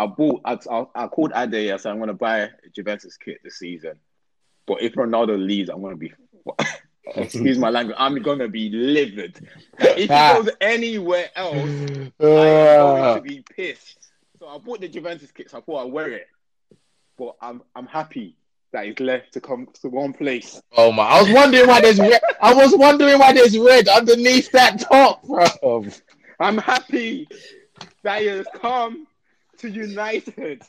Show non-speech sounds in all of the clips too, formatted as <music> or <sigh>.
I bought. I, I, I called Ade. I said I'm gonna buy a Juventus kit this season, but if Ronaldo leaves, I'm gonna be. <laughs> excuse my language. I'm gonna be livid. Like, if he ah. goes anywhere else, <laughs> I'm going ah. to be pissed. So I bought the Juventus kit. So I thought I'd wear it, but I'm I'm happy that he's left to come to one place. Oh my! I was wondering why there's red. I was wondering why there's red underneath that top, bro. I'm happy that he has come to United.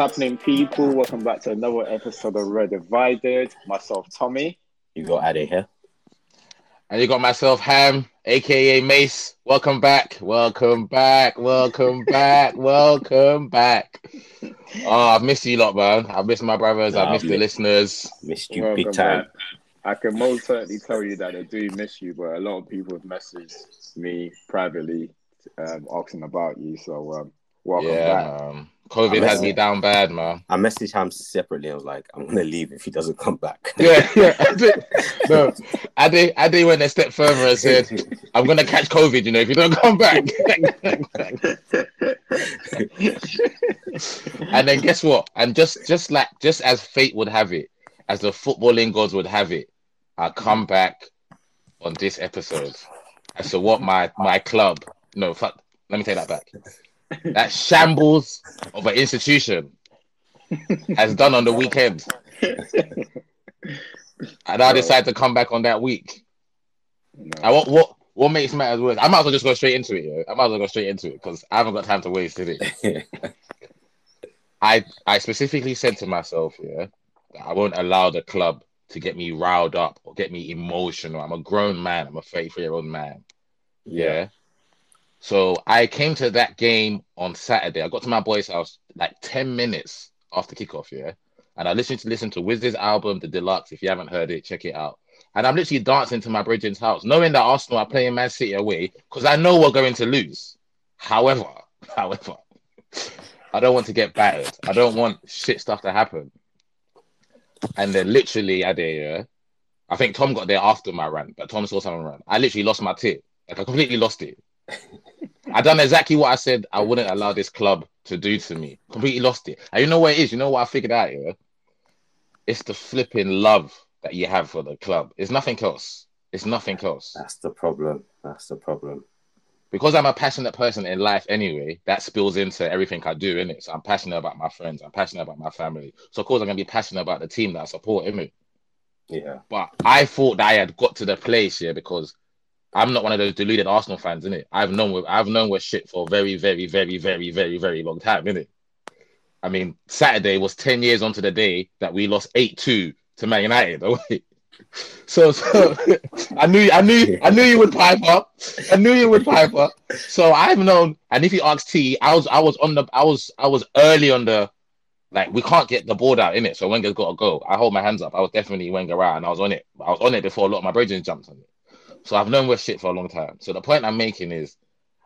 Happening, people? Welcome back to another episode of Red Divided. Myself, Tommy. You got Addy here. And you got myself, Ham, aka Mace. Welcome back. Welcome back. Welcome back. <laughs> Welcome back. Oh, I've missed you lot, man. I've missed my brothers. I've missed the listeners. Missed you Welcome big time. back. I can most certainly tell you that I do miss you, but a lot of people have messaged me privately um, asking about you. So, um, welcome Yeah, back. man. COVID I had me down bad, man. I messaged him separately. I was like, I'm gonna leave if he doesn't come back. <laughs> Yeah, yeah. I did. No, Ade, Ade went a step further and said, I'm going to catch COVID, you know, if you don't come back. <laughs> and then guess what? And just just like just as fate would have it, as the footballing gods would have it, I come back on this episode as to what my my club no fuck let me take that back. That shambles of an institution has done on the weekend. And I decide to come back on that week. No. And what what what makes matters worse? I might as well just go straight into it. Yeah? I might as well go straight into it because I haven't got time to waste did it. <laughs> I I specifically said to myself, yeah, I won't allow the club to get me riled up or get me emotional. I'm a grown man. I'm a 33 year old man. Yeah. So I came to that game on Saturday. I got to my boy's house like 10 minutes after kickoff, yeah. And I listened to listen to Wiz's album, The Deluxe. If you haven't heard it, check it out. And I'm literally dancing to my Bridget's house, knowing that Arsenal are playing Man City away because I know we're going to lose. However, <laughs> however, I don't want to get battered. I don't want shit stuff to happen. And then literally, I did. I think Tom got there after my rant, but Tom saw someone run. I literally lost my tip. Like I completely lost it. <laughs> I done exactly what I said I wouldn't allow this club to do to me. Completely lost it. And you know what it is? You know what I figured out here? It's the flipping love that you have for the club. It's nothing else. It's nothing else. That's the problem. That's the problem. Because I'm a passionate person in life anyway, that spills into everything I do, innit? So I'm passionate about my friends, I'm passionate about my family. So of course I'm gonna be passionate about the team that I support, innit? Yeah. But I thought that I had got to the place here because I'm not one of those deluded Arsenal fans, innit? I've known I've known with shit for a very, very, very, very, very, very long time, innit? I mean, Saturday was 10 years onto the day that we lost 8-2 to Man United. <laughs> So, so <laughs> I knew I knew I knew you would pipe up. I knew you would pipe up. So I've known, and if you ask T, I was I was on the I was I was early on the like we can't get the board out in it. So Wenger's got to go. I hold my hands up. I was definitely Wenger out, and I was on it. I was on it before a lot of my brethren jumped on it. So I've known with shit for a long time. So the point I'm making is,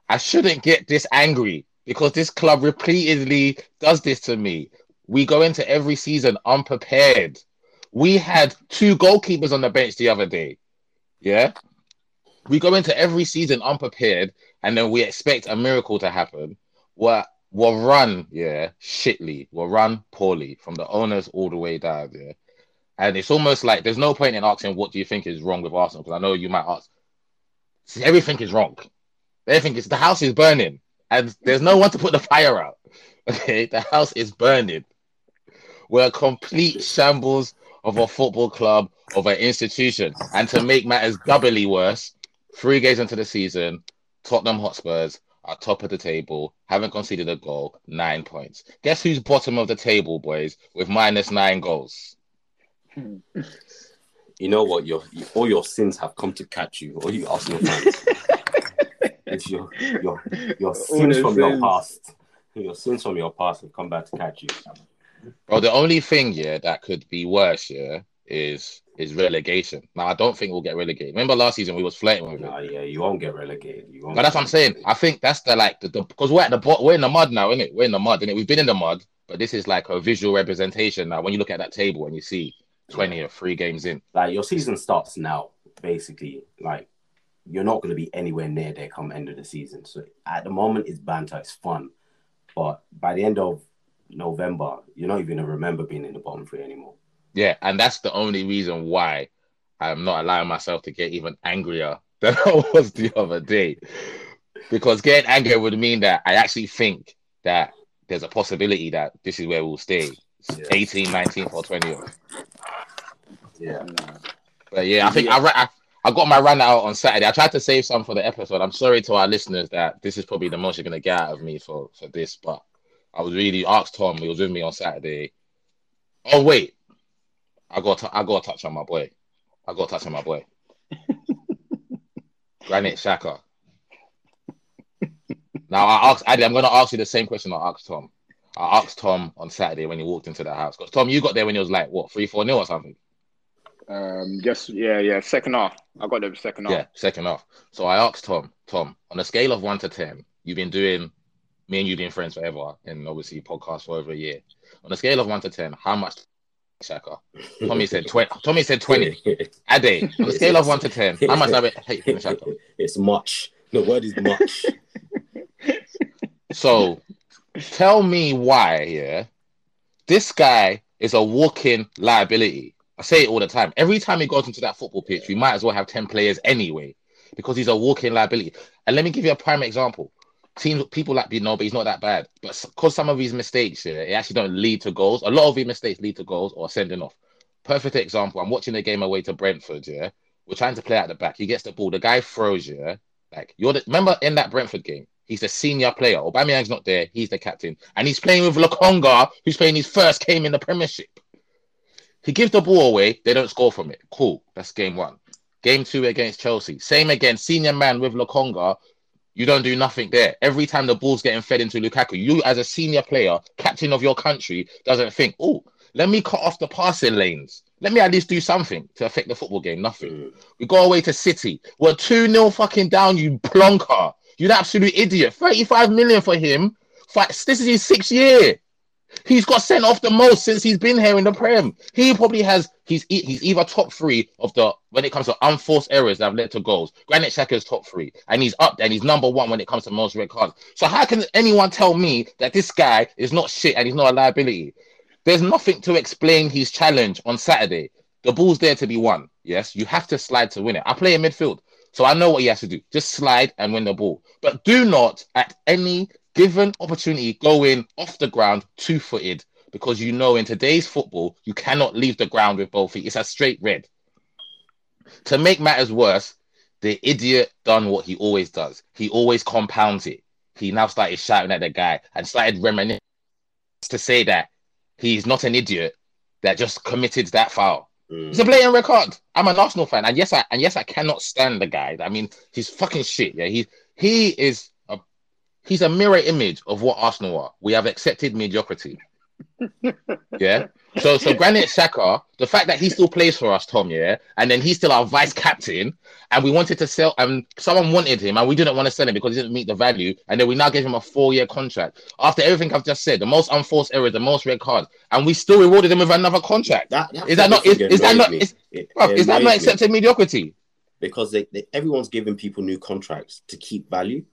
I shouldn't get this angry because this club repeatedly does this to me. We go into every season unprepared. We had two goalkeepers on the bench the other day. Yeah. We go into every season unprepared and then we expect a miracle to happen. We're, we're run, yeah, shitly. We're run poorly from the owners all the way down, yeah. And it's almost like there's no point in asking what do you think is wrong with Arsenal because I know you might ask. Everything is wrong. Everything is the house is burning and there's no one to put the fire out. <laughs> Okay, the house is burning. We're a complete shambles of a football club, of an institution. And to make matters doubly worse, three games into the season, Tottenham Hotspurs are top of the table, haven't conceded a goal, nine points. Guess who's bottom of the table, boys, with minus nine goals? Hmm. You know what? Your all your sins have come to catch you. All you Arsenal fans. it's your your your sins the from your past. Your sins from your past have come back to catch you. Well, the only thing, yeah, that could be worse, yeah, is is relegation. Now, I don't think we'll get relegated. Remember last season we was flirting with it. Nah, yeah, you won't get relegated. You won't But that's what I'm saying. I think that's the like the because we're at the bot, we're in the mud now, innit? We're in the mud, innit? We've been in the mud, but this is like a visual representation now. When you look at that table and you see 20 or three games in. like your season starts now, basically. Like you're not going to be anywhere near there come end of the season. So at the moment, it's banter, it's fun, but by the end of November, you're not even going to remember being in the bottom three anymore. Yeah, and that's the only reason why I'm not allowing myself to get even angrier <laughs> than I was the other day. Because getting angry would mean that I actually think that there's a possibility that this is where we'll stay. Yeah. 18, 19th, or 20th. Yeah, But yeah, I think I, ra- I I got my run out on Saturday. I tried to save some for the episode. I'm sorry to our listeners that this is probably the most you're gonna get out of me for for this, but I was really asked Tom. He was with me on Saturday. Oh wait, I got to, I got to touch on my boy. I got to touch on my boy. <laughs> Granit Xhaka. Now I asked Addy, I'm gonna ask you the same question I asked Tom. I asked Tom on Saturday when he walked into the house. Because Tom, you got there when he was like what three, four nil or something. Um, just yeah, yeah. Second half, I got the second half. Yeah, second half. So I asked Tom, Tom, on a scale of one to ten, you've been doing me and you been friends forever, and obviously podcast for over a year. On a scale of one to ten, how much Xhaka? Tommy said twenty. Tommy said twenty. <laughs> Ade, on a scale of one to ten, how much I hate Granit Xhaka? it's much. The word is much. So tell me why, yeah, this guy is a walking liability. I say it all the time. Every time he goes into that football pitch, we might as well have 10 players anyway, because he's a walking liability. And let me give you a prime example. Teams, people like, you know, but he's not that bad. But because some of his mistakes, yeah, it actually don't lead to goals. A lot of his mistakes lead to goals or sending off. Perfect example. I'm watching the game away to Brentford, yeah. We're trying to play at the back. He gets the ball. The guy throws, yeah. Like, you're the, remember in that Brentford game, He's the senior player. Aubameyang's not there. He's the captain, and he's playing with Lokonga, who's playing his first game in the Premiership. He gives the ball away. They don't score from it. Cool. That's game one. Game two against Chelsea. Same again. Senior man with Lokonga. You don't do nothing there. Every time the ball's getting fed into Lukaku, you as a senior player, captain of your country, doesn't think, oh, let me cut off the passing lanes. Let me at least do something to affect the football game. Nothing. Mm. We go away to City. We're 2 0 fucking down, you plonker. You an absolute idiot. 35 million for him. This is his sixth year. He's got sent off the most since he's been here in the Prem. He probably has, he's he's either top three of the, when it comes to unforced errors that have led to goals. Granit Xhaka is top three. And he's up there and he's number one when it comes to most red cards. So how can anyone tell me that this guy is not shit and he's not a liability? There's nothing to explain his challenge on Saturday. The ball's there to be won. Yes, you have to slide to win it. I play in midfield, so I know what he has to do. Just slide and win the ball. But do not, at any given opportunity, go in off the ground two footed because you know in today's football, you cannot leave the ground with both feet. It's a straight red. To make matters worse, the idiot done what he always does. He always compounds it. He now started shouting at the guy and started reminiscing to say that he's not an idiot that just committed that foul. Mm. It's a blatant record. I'm an Arsenal fan, and yes, I and yes, I cannot stand the guy. I mean, he's fucking shit. Yeah, he he is he's a mirror image of what Arsenal are. We have accepted mediocrity. <laughs> yeah. So so Granit Xhaka, the fact that he still plays for us, Tom, yeah, and then he's still our vice captain, and we wanted to sell, and someone wanted him, and we didn't want to sell him because he didn't meet the value, and then we now gave him a four-year contract after everything I've just said, the most unforced errors, the most red cards, and we still rewarded him with another contract. That, Is that not- is- is that not- is- It, Bruv, it is that not accepted mediocrity? because they, they, everyone's giving people new contracts to keep value,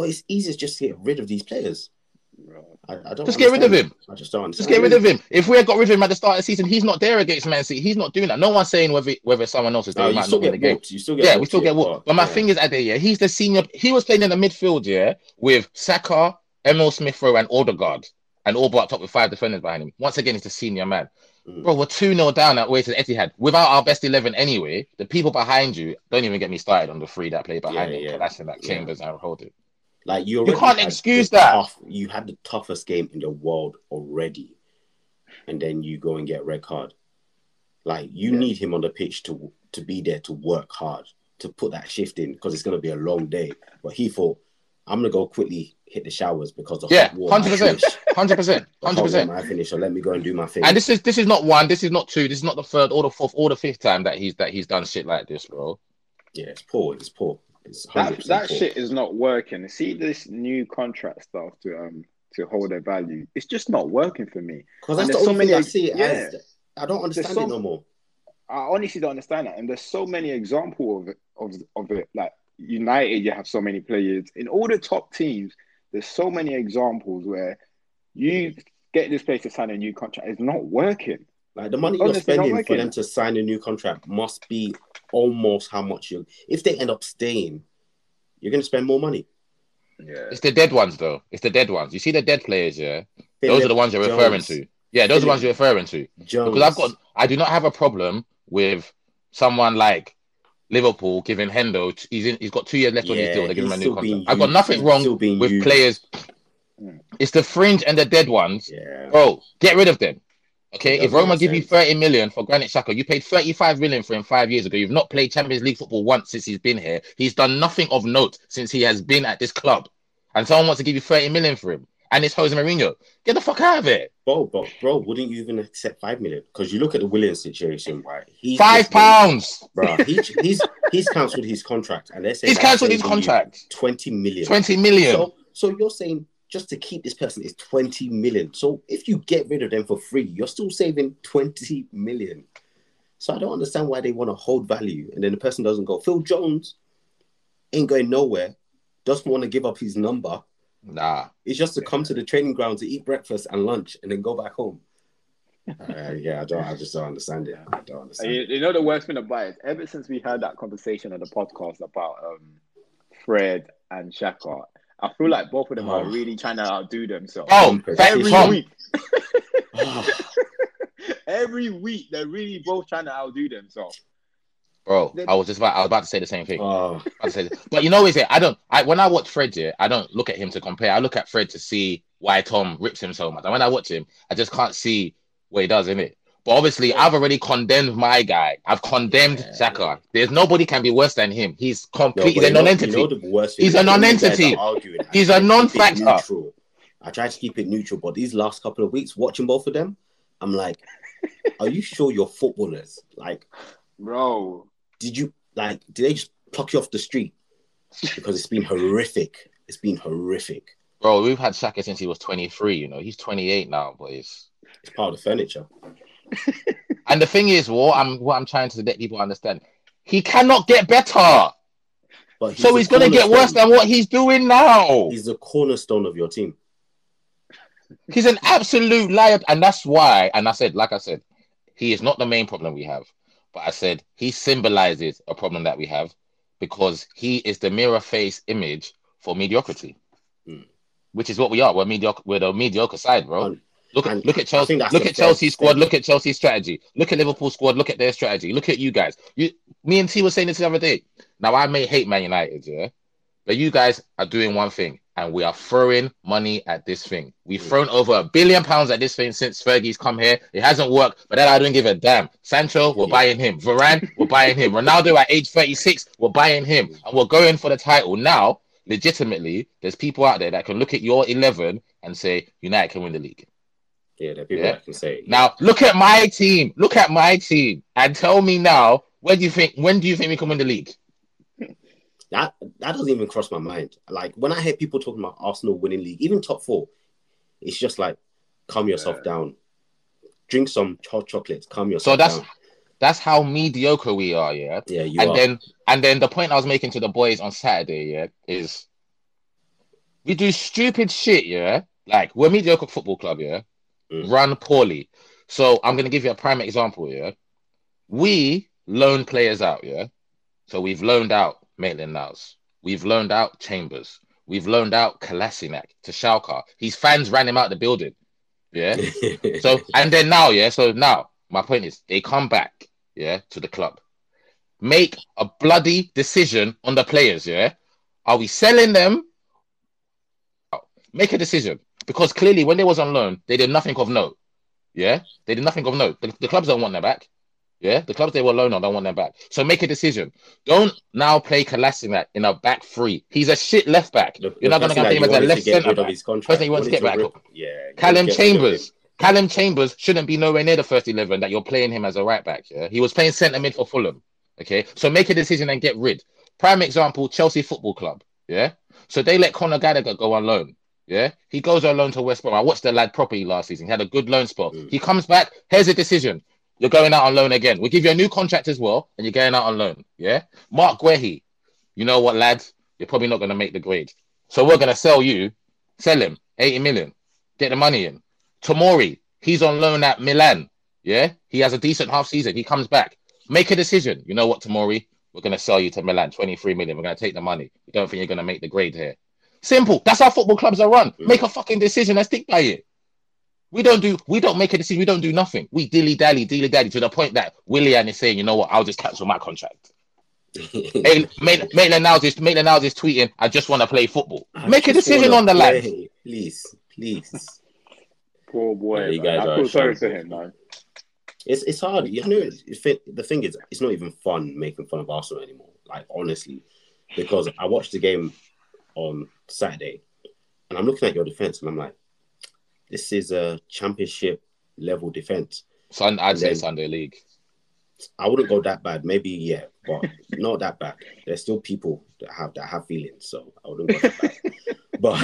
but it's easier just to get rid of these players. I, I don't Just get rid of him. I just don't Just get rid of him. If we had got rid of him at the start of the season, he's not there against Man City. He's not doing that. No one's saying whether whether someone else is there. No, you might still not get the game. You still get Yeah, we still get yeah, what. But my yeah. thing is, Ade, yeah, he's the senior. He was playing in the midfield, yeah, with Saka, Emile Smith Rowe, and Odegaard, and all brought up with five defenders behind him. Once again, he's the senior man. Mm. Bro, we're 2 0 down at way to Etihad without our best 11 anyway. The people behind you, don't even get me started on the three that play behind Yeah, him. yeah. Kolasinac, Yeah. Chambers, and Holding. Like you, You can't excuse that. Tough, you had the toughest game in the world already, and then you go and get red card. Like you Yeah. need him on the pitch to to be there to work hard to put that shift in because it's going to be a long day. But he thought I'm gonna go quickly hit the showers because the Yeah, hundred percent, <laughs> hundred percent, hundred percent. might finish, so let me go and do my thing. And this is this is not one, this is not two, this is not the third or the fourth or the fifth time that he's that he's done shit like this, bro. yeah, it's poor. It's poor. It's 100% That that poor. shit is not working. See this new contract stuff to um to hold their value. It's just not working for me. Because that's the so only thing I see it yeah. as. I don't understand so- it no more. I honestly don't understand that. And there's so many examples of it of, of it. Like United, you have so many players. In all the top teams, there's so many examples where you get this place to sign a new contract. It's not working. Like the money you're Honestly, spending for them to sign a new contract must be almost how much you. If they end up staying, you're gonna spend more money. Yeah. It's the dead ones though. It's the dead ones. You see the dead players, yeah? Those are the ones you're referring to. Yeah, those are the ones you're referring to. Jones. Because I've got I do not have a problem with someone like Liverpool giving Hendo he's in he's got two years left on his deal, they give him a new still being contract. I've got nothing He's wrong with used. players. Mm. It's the fringe and the dead ones. Yeah. Bro, get rid of them. Okay, if Roma give you 30 million for Granit Xhaka, you paid 35 million for him five years ago. You've not played Champions League football once since he's been here. He's done nothing of note since he has been at this club. And someone wants to give you 30 million for him. And it's Jose Mourinho. Get the fuck out of it. Bro, but bro, wouldn't you even accept five million? Because you look at the Willian's situation, right? He's Five been- pounds. bro. He, he's he's cancelled his contract, and they're saying He's cancelled his contract. Twenty million. 20 million. So, so you're saying just to keep this person is 20 million. So if you get rid of them for free, you're still saving 20 million. So I don't understand why they want to hold value and then the person doesn't go. Phil Jones ain't going nowhere, doesn't want to give up his number. Nah. It's just to come to the training ground to eat breakfast and lunch and then go back home. Uh, yeah, I don't. I just don't understand it. I don't understand. You, you know the worst thing about it? Ever since we had that conversation on the podcast about um, Fred and Xhaka, I feel like both of them are Oh. really trying to outdo themselves. Oh, Every Tom. week, Oh, <laughs> <laughs> every week they're really both trying to outdo themselves. Bro, I was just about I was about to say the same thing. oh, I said, but you know, is it? I don't. I when I watch Fred, yeah, I don't look at him to compare. I look at Fred to see why Tom rips him so much. And when I watch him, I just can't see what he does in it. But obviously, I've already condemned my guy. I've condemned Yeah. Saka. There's nobody can be worse than him. He's Yo, complete. but he's a non-entity. you know the He's a when you guys non-entity. I He's a to keep it non-factor. neutral. I try to keep it neutral, but these last couple of weeks, watching both of them, I'm like, <laughs> are you sure you're footballers? Like, Bro, did you like? Did they just pluck you off the street? Because it's been horrific. It's been horrific. Bro, we've had Saka since he was 23. You know, he's 28 now, boys. It's part of the furniture. And the thing is, what I'm what I'm trying to let people understand, he cannot get better. But so he's gonna get worse than what he's doing now. He's the cornerstone of your team. He's an absolute liar, and that's why. And I said, like I said, he is not the main problem we have, but I said he symbolizes a problem that we have because he is the mirror face image for mediocrity, Hmm. which is what we are. We're mediocre. We're the mediocre side, bro. Look at look at Chelsea. Look at fair Chelsea's squad. Look at Chelsea's strategy. Look at Liverpool's squad. Look at their strategy. Look at you guys. You, me and T was saying this the other day. Now I may hate Man United, yeah, but you guys are doing one thing, and we are throwing money at this thing. We've Mm. thrown over a billion pounds at this thing since Fergie's come here. It hasn't worked, but then I don't give a damn. Sancho, we're Yeah. buying him. Varane, we're buying him. Ronaldo at age 36, we're buying him, and we're going for the title now. Legitimately, there's people out there that can look at your 11 and say United can win the league. Yeah, there are people Yeah. that can say. Now look at my team. Look at my team, and tell me now where do you think when do you think we come in the league? <laughs> That that doesn't even cross my mind. Like when I hear people talking about Arsenal winning league, even top four, it's just like calm yourself Yeah. down. Drink some hot chocolates, calm yourself. So that's down. that's how mediocre we are, yeah. Yeah, you and are. then and then the point I was making to the boys on Saturday, yeah, is we do stupid shit, yeah. Like we're a mediocre football club, yeah, Mm. run poorly. So I'm gonna give you a prime example, yeah. We loan players out, yeah. So we've loaned out Maitland Niles, we've loaned out Chambers, we've loaned out Kolasinac to Schalke. His fans ran him out of the building, yeah. <laughs> So and then now, yeah. So now my point is they come back, yeah, to the club. Make a bloody decision on the players, yeah. Are we selling them? Make a decision. Because clearly when they was on loan, they did nothing of note. Yeah, they did nothing of note. The, the clubs don't want them back. Yeah, the clubs they were loaned on don't want them back. So make a decision. Don't now play Kolasinac in a back three. He's a shit left back. The- You're not going to get him as a left centre back. Person you want to get back up. Yeah. Calum wanted to get rid of Chambers. Calum Chambers shouldn't be nowhere near the first eleven that you're playing him as a right back. Yeah, he was playing centre mid for Fulham. Okay, so make a decision and get rid. Prime example: Chelsea Football Club. Yeah, so they let Conor Gallagher go on loan. Yeah, he goes on loan to West Brom. I watched the lad properly last season. He had a good loan spot. Mm. He comes back. Here's a decision: you're going out on loan again. We'll give you a new contract as well, and you're going out on loan. Yeah, Marc Guehi. You know what, lads? You're probably not going to make the grade. So we're going to sell you, sell him 80 million, get the money in. Tomori, he's on loan at Milan. Yeah, he has a decent half season. He comes back. Make a decision. You know what, Tomori? We're going to sell you to Milan, 23 million. We're going to take the money. You don't think you're going to make the grade here? Simple. That's how football clubs are run. Mm. Make a fucking decision and stick by it. We don't do. We don't make a decision. We don't do nothing. We dilly dally, dilly dally to the point that Willian is saying, you know what? I'll just cancel my contract. Hey, <laughs> Maitland Maitland now just Maitland now just tweeting. I just want to play football. I Make a decision on the lad. play. Please, please. Poor boy. Yeah, you man. guys I are feel sorry for him, man. It's it's hard. You know, it's, it's, the thing is, it's not even fun making fun of Arsenal anymore. Like honestly, because I watched the game on Saturday, and I'm looking at your defense, and I'm like, this is a championship level defense. Sun, I'd say Then- Sunday League. I wouldn't go that bad. Maybe yeah, but <laughs> not that bad. There's still people that have that have feelings, so I wouldn't go that bad. <laughs> but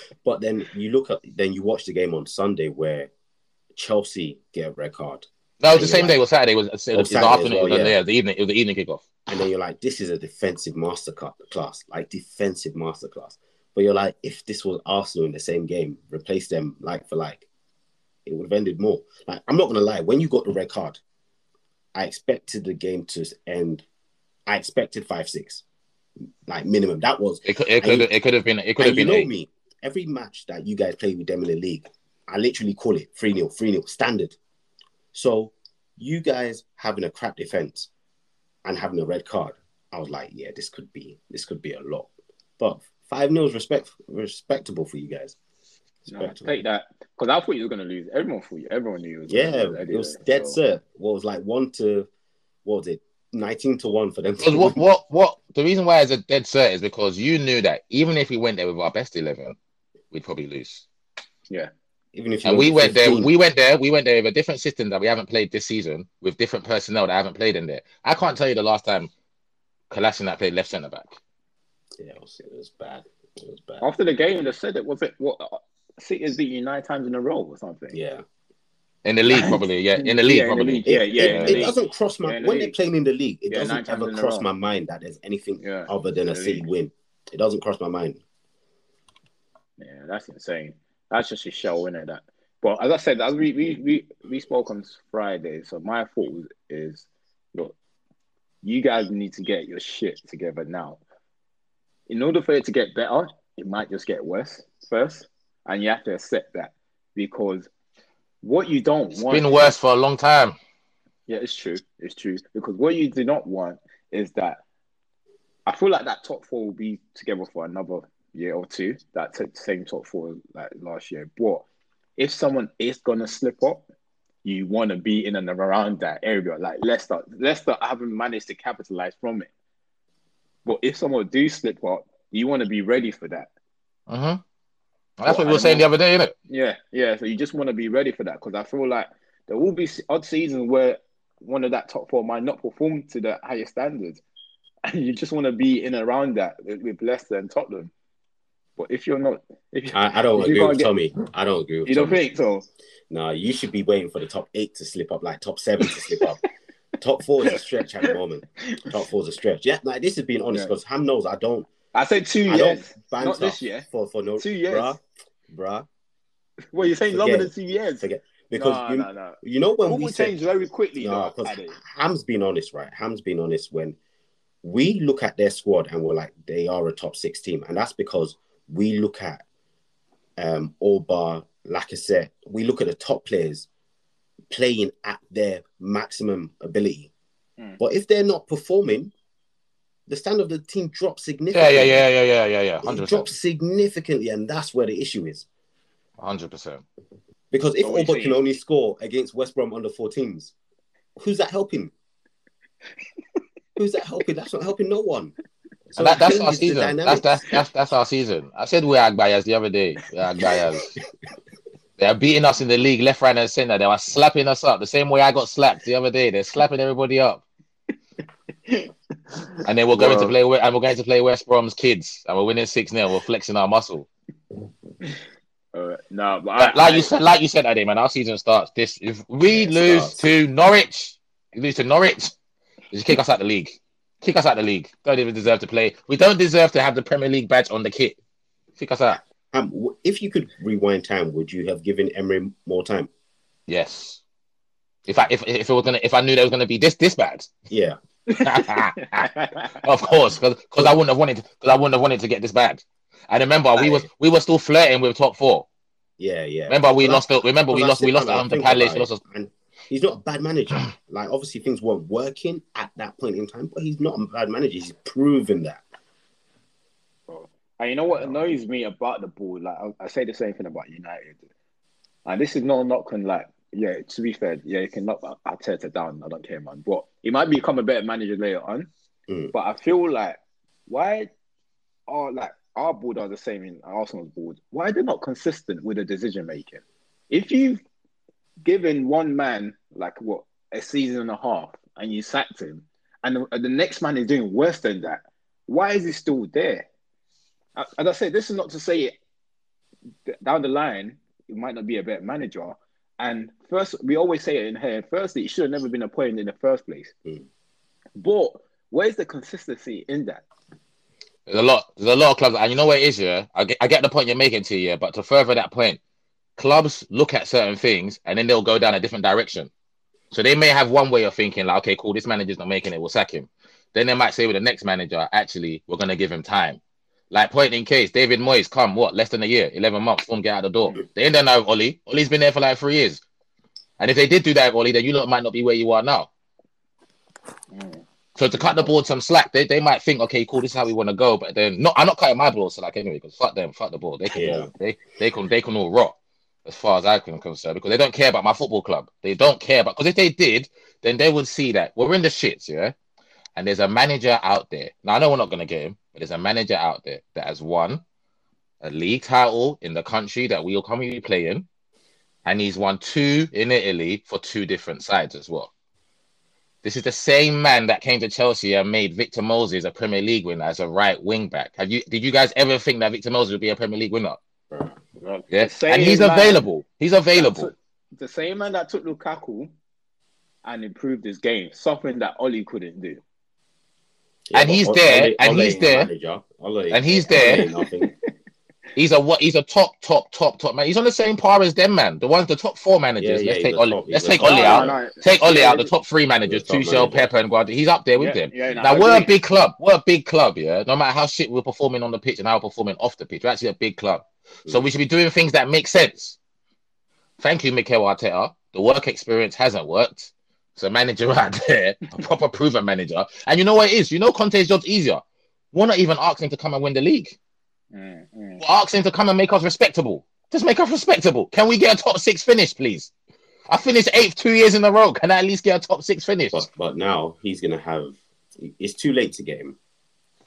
<laughs> but then you look at then you watch the game on Sunday where Chelsea get a red card, it was the same you're day. Was Saturday. Was, it was Oh, the Saturday afternoon. well, yeah. yeah, the evening. It was the evening kickoff. and then you're like, this is a defensive master class, like defensive master class. But you're like, if this was Arsenal in the same game, replace them like for like, it would have ended more. Like, I'm not gonna lie, when you got the red card, I expected the game to end. I expected five six, like minimum. That was It could. It could. you- It could have been. It could have and you been know eight. me. Every match that you guys play with them in the league, I literally call it 3 0, 3 0, standard. So you guys having a crap defense and having a red card, I was like, yeah, this could be this could be a lot. But 5 0 is respect, respectable for you guys. No, take that. Because I thought you were going to lose. Everyone thought you. Everyone knew you. Was yeah, gonna lose it anyway, was dead so- set. What was like 1 to, what was it, 19 to 1 for them. Because what, what, what? The reason why it's a dead cert is because you knew that even if we went there with our best eleven, we'd probably lose. Yeah. Even if you And we to went there. We went there. We went there with a different system that we haven't played this season, with different personnel that haven't played in there. I can't tell you the last time Kolasinac played left centre back. Yeah, it was, it was bad. It was bad. After the game, they said it was it what City has beaten you nine times in a row or something. Yeah. In the league, probably. Yeah, in the league, Yeah, in the probably. league. Yeah, it, yeah, it, in it doesn't cross my Yeah, the when they're playing in the league. It Yeah, doesn't ever cross my mind that there's anything Yeah, other than a in City league. win. It doesn't cross my mind. Yeah, that's insane. That's just a show, innit? That. But as I said, as we we we, we spoke on Friday, so my thought was, is, look, you guys need to get your shit together now. In order for it to get better, it might just get worse first, and you have to accept that because what you don't It's want been worse for a long time. Yeah, it's true. It's true. Because what you do not want is that I feel like that top four will be together for another year or two. That t- same top four like last year. But if someone is gonna slip up, you want to be in and around that area. Like Leicester, Leicester haven't managed to capitalize from it. But if someone do slip up, you want to be ready for that. hmm That's what we I were saying the don't other day, innit? Yeah, yeah. So you just want to be ready for that because I feel like there will be odd seasons where one of that top four might not perform to the highest standards, <laughs> and you just want to be in around that with, with Leicester and Tottenham. But if you're not, if you, I, I don't If you agree can't with get- Tommy. I don't agree with you don't think so, No, you should be waiting for the top eight to slip up, like top seven to slip up. <laughs> top four is a <laughs> stretch at the moment. Top four is a stretch. Yeah, like this is being honest Yeah. because Ham knows I don't. I said two I years, not this year. for for no Two years. bruh, bruh. Well, you're saying longer Forget than two years. Forget because no, you, no, no. you know when What we said change very quickly, No, because. Ham's been honest, right? Ham's been honest when we look at their squad and we're like, they are a top six team. And that's because we look at um Auba, Lacazette, we look at the top players playing at their maximum ability. Mm. But if they're not performing, the standard of the team drops significantly. yeah, yeah, yeah, yeah, yeah, yeah. It Hundred drops significantly, and that's where the issue is. Hundred percent. Because if So what you Auba can only score against West Brom under 14s, who's that helping? <laughs> who's that helping? That's not helping no one. And that, that's our season. That's, that's that's that's our season. I said we're Agbayas the other day. We're Agbayas. <laughs> they are beating us in the league left, right, and center. They were slapping us up the same way I got slapped the other day. They're slapping everybody up. <laughs> and then we're going to play and we're going to play West Brom's kids and we're winning 6-0. We're flexing our muscle. Uh, no, but Like, I, you said, like you said, Ade, man, our season starts this if we lose starts. to Norwich, you lose to Norwich, just kick us out of the league. Kick us out of the league. Don't even deserve to play. We don't deserve to have the Premier League badge on the kit. Kick us out. Um, if you could rewind time, would you have given Emery more time? Yes. If I if if it was gonna if I knew there was gonna be this this bad, Yeah, <laughs> of course, because I wouldn't have wanted because I wouldn't have wanted to get this bad. And remember, we was we were still flirting with top four. yeah, yeah. Remember, we lost. The, remember, we lost. We lost at I to Palace. lost. and he's not a bad manager. like obviously things weren't working at that point in time, but he's not a bad manager. He's proven that. And you know what annoys me about the board? Like I, I say the same thing about United. And this is no knock on like, yeah, to be fair, yeah, you can knock Arteta down. I don't care, man. But he might become a better manager later on. Mm. But I feel like why are like our board are the same in Arsenal's board? Why are they not consistent with the decision making? If you've given one man like what a season and a half and you sacked him, and the, the next man is doing worse than that, why is he still there? As I said, this is not to say d- down the line it might not be a better manager. And first, we always say it in here. Firstly, it should have never been appointed in the first place. Mm. But where's the consistency in that? There's a lot. There's a lot of clubs, and you know what it is, yeah. I get, I get the point you're making to yeah, but to further that point, clubs look at certain things and then they'll go down a different direction. So they may have one way of thinking, like, okay, cool, this manager's not making it, we'll sack him. Then they might say with the next manager, actually, we're gonna give him time. Like point in case, David Moyes come what less than a year, eleven months, boom, get out the door. They ain't done that with Ole. Ole's been there for like three years. And if they did do that with Ole, then you lot might not be where you are now. Mm. So to cut the board some slack, they, they might think, okay, cool, this is how we want to go. But then, no, I'm not cutting my board slack anyway, because fuck them, fuck the board. They can Yeah. all, they they can they can all rot, as far as I'm concerned, because they don't care about my football club. They don't care about because if they did, then they would see that we're in the shits, yeah. And there's a manager out there. Now I know we're not gonna get him, but there's a manager out there that has won a league title in the country that we'll currently play in, and he's won two in Italy for two different sides as well. This is the same man that came to Chelsea and made Victor Moses a Premier League winner as a right wing back. Have you? Did you guys ever think that Victor Moses would be a Premier League winner? Well, Yeah, and he's available. He's available. took- the same man that took Lukaku and improved his game, something that Ole couldn't do. And he's there, Ole- and Ole he's ain't a there. manager. Ole- And he's there. <laughs> He's a what? He's a top, top, top, top man. He's on the same par as them, man. The ones, the top four managers. Yeah, yeah, let's take a Ole. top- let's take Ole out. no, Take Ole Yeah, out. The top three managers: He's a top Tuchel, manager. Pepper, and Guardiola. He's up there with yeah, them. yeah, no, Now we're a big club. We're a big club, yeah. No matter how shit we're performing on the pitch and how we're performing off the pitch, we're actually a big club. So Mm. we should be doing things that make sense. Thank you, Mikel Arteta. The work experience hasn't worked. So manager <laughs> out there, a proper proven manager. And you know what it is? You know Conte's job's easier. We're not even asking to come and win the league. Mm, mm. We're asking to come and make us respectable. Just make us respectable. Can we get a top six finish, please? I finished eighth two years in a row. Can I at least get a top six finish? But but now he's gonna have. It's too late to get him,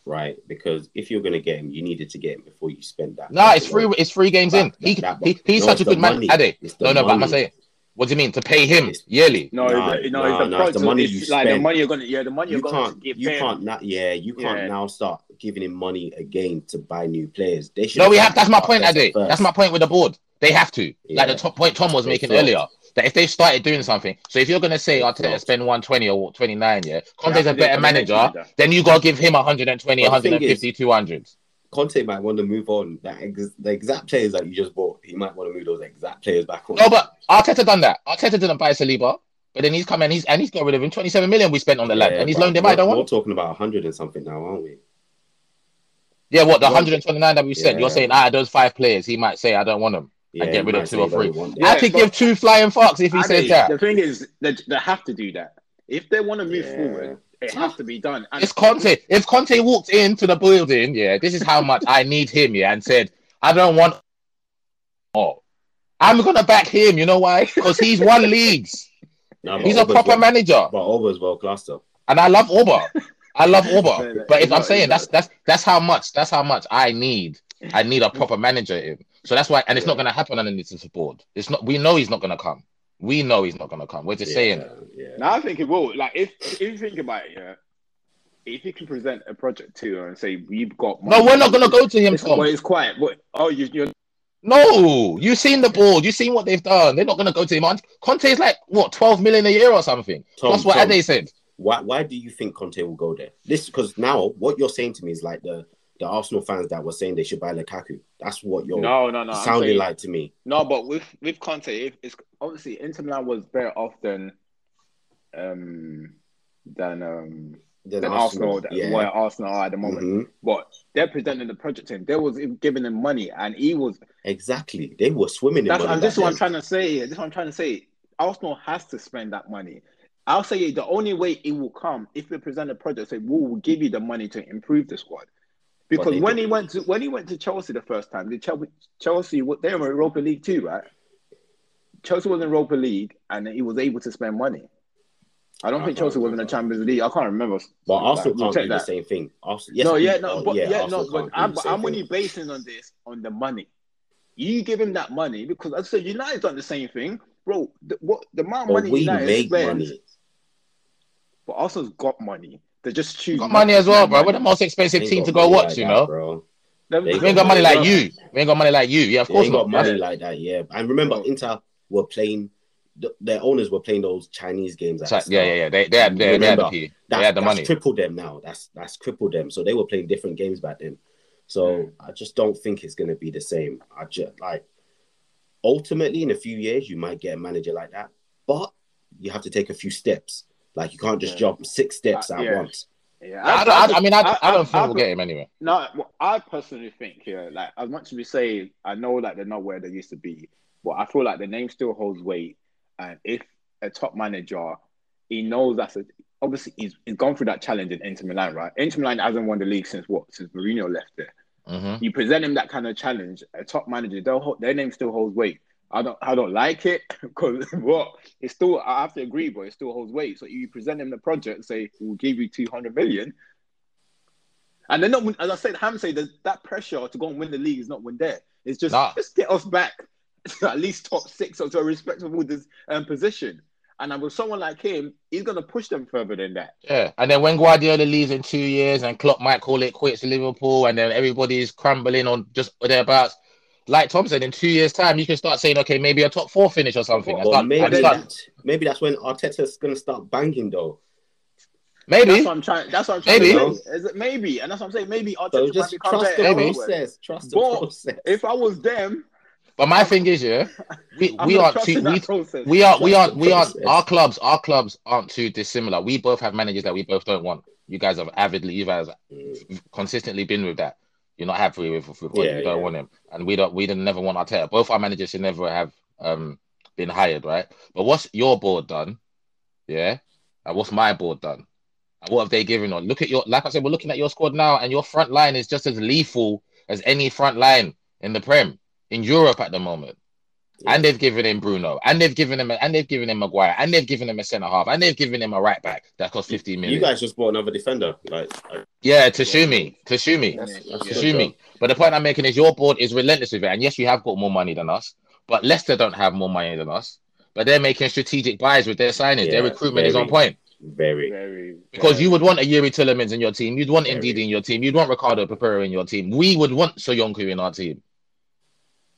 right? Because if you're gonna get him, you needed to get him before you spend that. Nah, it's free. It's three games in. That- He, that- he he's no, such a good the man. money. Ade. It's the No, no, but I'm money. saying, what do you mean to pay him yearly? No, Nah, it's the, no, nah, it's the, nah, the money it's you like the money you're gonna, yeah, the money You you're going to can't. give You him. can't. Now, yeah, you can't Yeah. now start giving him money again to buy new players. They should. No, we have. That's my point, Arteta Ade. That's my point with the board. They have to. Like the top point Tom was They making flopped. earlier. That if they started doing something, so if you're gonna say oh, They Arteta flopped. spend 120 or 29, yeah, Conte's Yeah, a better for the next manager, manager. then you gotta give him 120, But 150, 200. Conte might want to move on. That ex- the exact players that you just bought, he might want to move those exact players back on. No, but Arteta done that. Arteta didn't buy Saliba, but then he's come and he's and he's got rid of him. 27 million we spent on the lad, Yeah, and he's loaned him. I don't we're- want. We're talking about hundred and something now, aren't we? Yeah, what the 129 that we said? You're saying ah, those five players, he might say I don't want them. Yeah, get rid of two or three. Yeah, I could give two flying fucks if he says said that. The thing is, they, they have to do that. If they want to move Yeah. forward, it has to be done. And It's Conte. If Conte walked into the building, yeah, this is how much I need him, yeah, and said, I don't want more. I'm gonna back him. You know why? Because he's won <laughs> leagues. No, but He's a proper well- manager, But Auba's world class though. and I love Auba. I love <laughs> No, no, But if he's I'm not- saying that's that's that's how much that's how much I need. I need a proper manager in. So that's why, and it's not going to happen underneath the board. It's not. We know he's not going to come. We know he's not going to come. We're just saying it. Yeah. Now I think it will. Like if if you think about it, yeah, if you can present a project to her and say we've got No, we're not going to go to him, It's, Tom. well, it's quiet. But oh, you, you're No, you've seen the board. You've seen what they've done. They're not going to go to him. on Conte is like what 12 million a year or something. Tom, That's what Tom, Ade said. Why why do you think Conte will go there? This because now what you're saying to me is like the the Arsenal fans that were saying they should buy Lukaku. That's what you're no, no, no. Sounding saying- like to me. No, but with with Conte, if it's obviously Inter Milan was better off than um than um Then than Arsenal, than yeah. where Arsenal are at the moment. Mhm. But they're presenting the project to him. They was giving him money, and he was. Exactly. They were swimming in That's money. and this is what I'm trying to say. This is what I'm trying to say. Arsenal has to spend that money. I'll say the only way it will come if they present a project, say we will give you the money to improve the squad. Because they when did. he went to when he went to Chelsea the first time, the Chelsea Chelsea they were in Europa League too, right? Chelsea was in Europa League and he was able to spend money. I don't I think Chelsea was in the. Champions League. I can't remember. But Like, Arsenal we'll can't check do the same thing. Arsenal, yes, no, yeah, no, oh, but yeah, Arsenal no, but I'm, the but same I'm thing. only basing on this on the money. You give him that money because I said United's done the same thing, bro. The, what the amount of But money we United make spends, money. but Arsenal's got money. They just choose. Got money as well, bro. We're the most expensive team to go watch, like you that, know. bro. They've- We ain't got money like Yeah. you. We ain't got money like you. Yeah, of course ain't not. got money like that, yeah. And remember, Inter were playing. th- Their owners were playing those Chinese games. At So- the yeah, yeah, yeah. They, they had, they, they had the That, They had the that's money. crippled them now. That's that's crippled them. So they were playing different games back then. So Mm. I just don't think it's going to be the same. I just like ultimately in a few years you might get a manager like that, but you have to take a few steps. Like you can't just Yeah. jump six steps Uh, at yeah. once. Yeah, I, I, I mean, I, I don't think we'll get him anyway. No, I personally think here, like as much as we say, I know that they're not where they used to be, but I feel like the name still holds weight. And if a top manager, he knows that's a, obviously he's, he's gone through that challenge in Inter Milan, right? Inter Milan hasn't won the league since what? Since Mourinho left there. hmm You present him that kind of challenge, a top manager, they'll their name still holds weight. I don't, I don't like it <laughs> because what it's still. I have to agree, but it still holds weight. So you present him the project, say we'll give you two hundred million, and they're not. As I said, Ham say that that pressure to go and win the league is not when there. It's just Nah. just get us back <laughs> to at least top six or to a respectable dis- um, position. And then with someone like him, he's gonna push them further than that. Yeah, and then when Guardiola leaves in two years, and Klopp might call it quits Liverpool, and then everybody's crumbling on just thereabouts. Like Tom said, in two years' time, you can start saying, okay, maybe a top four finish or something. and But start- maybe and start- that, maybe that's when Arteta's going to start banging though. maybe. That's what I'm trying. That's what I'm trying Maybe. to say. Is it maybe? And that's what I'm saying. Maybe Arteta So might just trust better the Maybe. process. Trust the But process. If I was them, But my thing is, yeah, we <laughs> we aren't too we, process. we are we aren't we aren't our clubs our clubs aren't too dissimilar. We both have managers that we both don't want. You guys have avidly, you guys have Mm. consistently been with that. You're not happy with, with Yeah, you don't yeah. want him, and we don't we didn't never want Arteta. Both our managers should never have um been hired, right? But what's your board done? Yeah, and what's my board done? And what have they given on? Look at your like I said, we're looking at your squad now, and your front line is just as lethal as any front line in the Prem in Europe at the moment. And they've given him Bruno, and they've given him, and they've given him Maguire, and they've given him a centre half, and they've given him a right back that cost 15 million. You guys just bought another defender. Like I- yeah, Tashumi, Tashumi, that's, that's Yeah. good Tashumi. But the point I'm making is your board is relentless with it, and yes, you have got more money than us, but Leicester don't have more money than us. But they're making strategic buys with their signings. their Yeah, recruitment is on point Very. Very because you would want a Youri Tielemans in your team, you'd want Very. Ndidi in your team, you'd want Ricardo Pereira in your team. We would want Soyuncu in our team.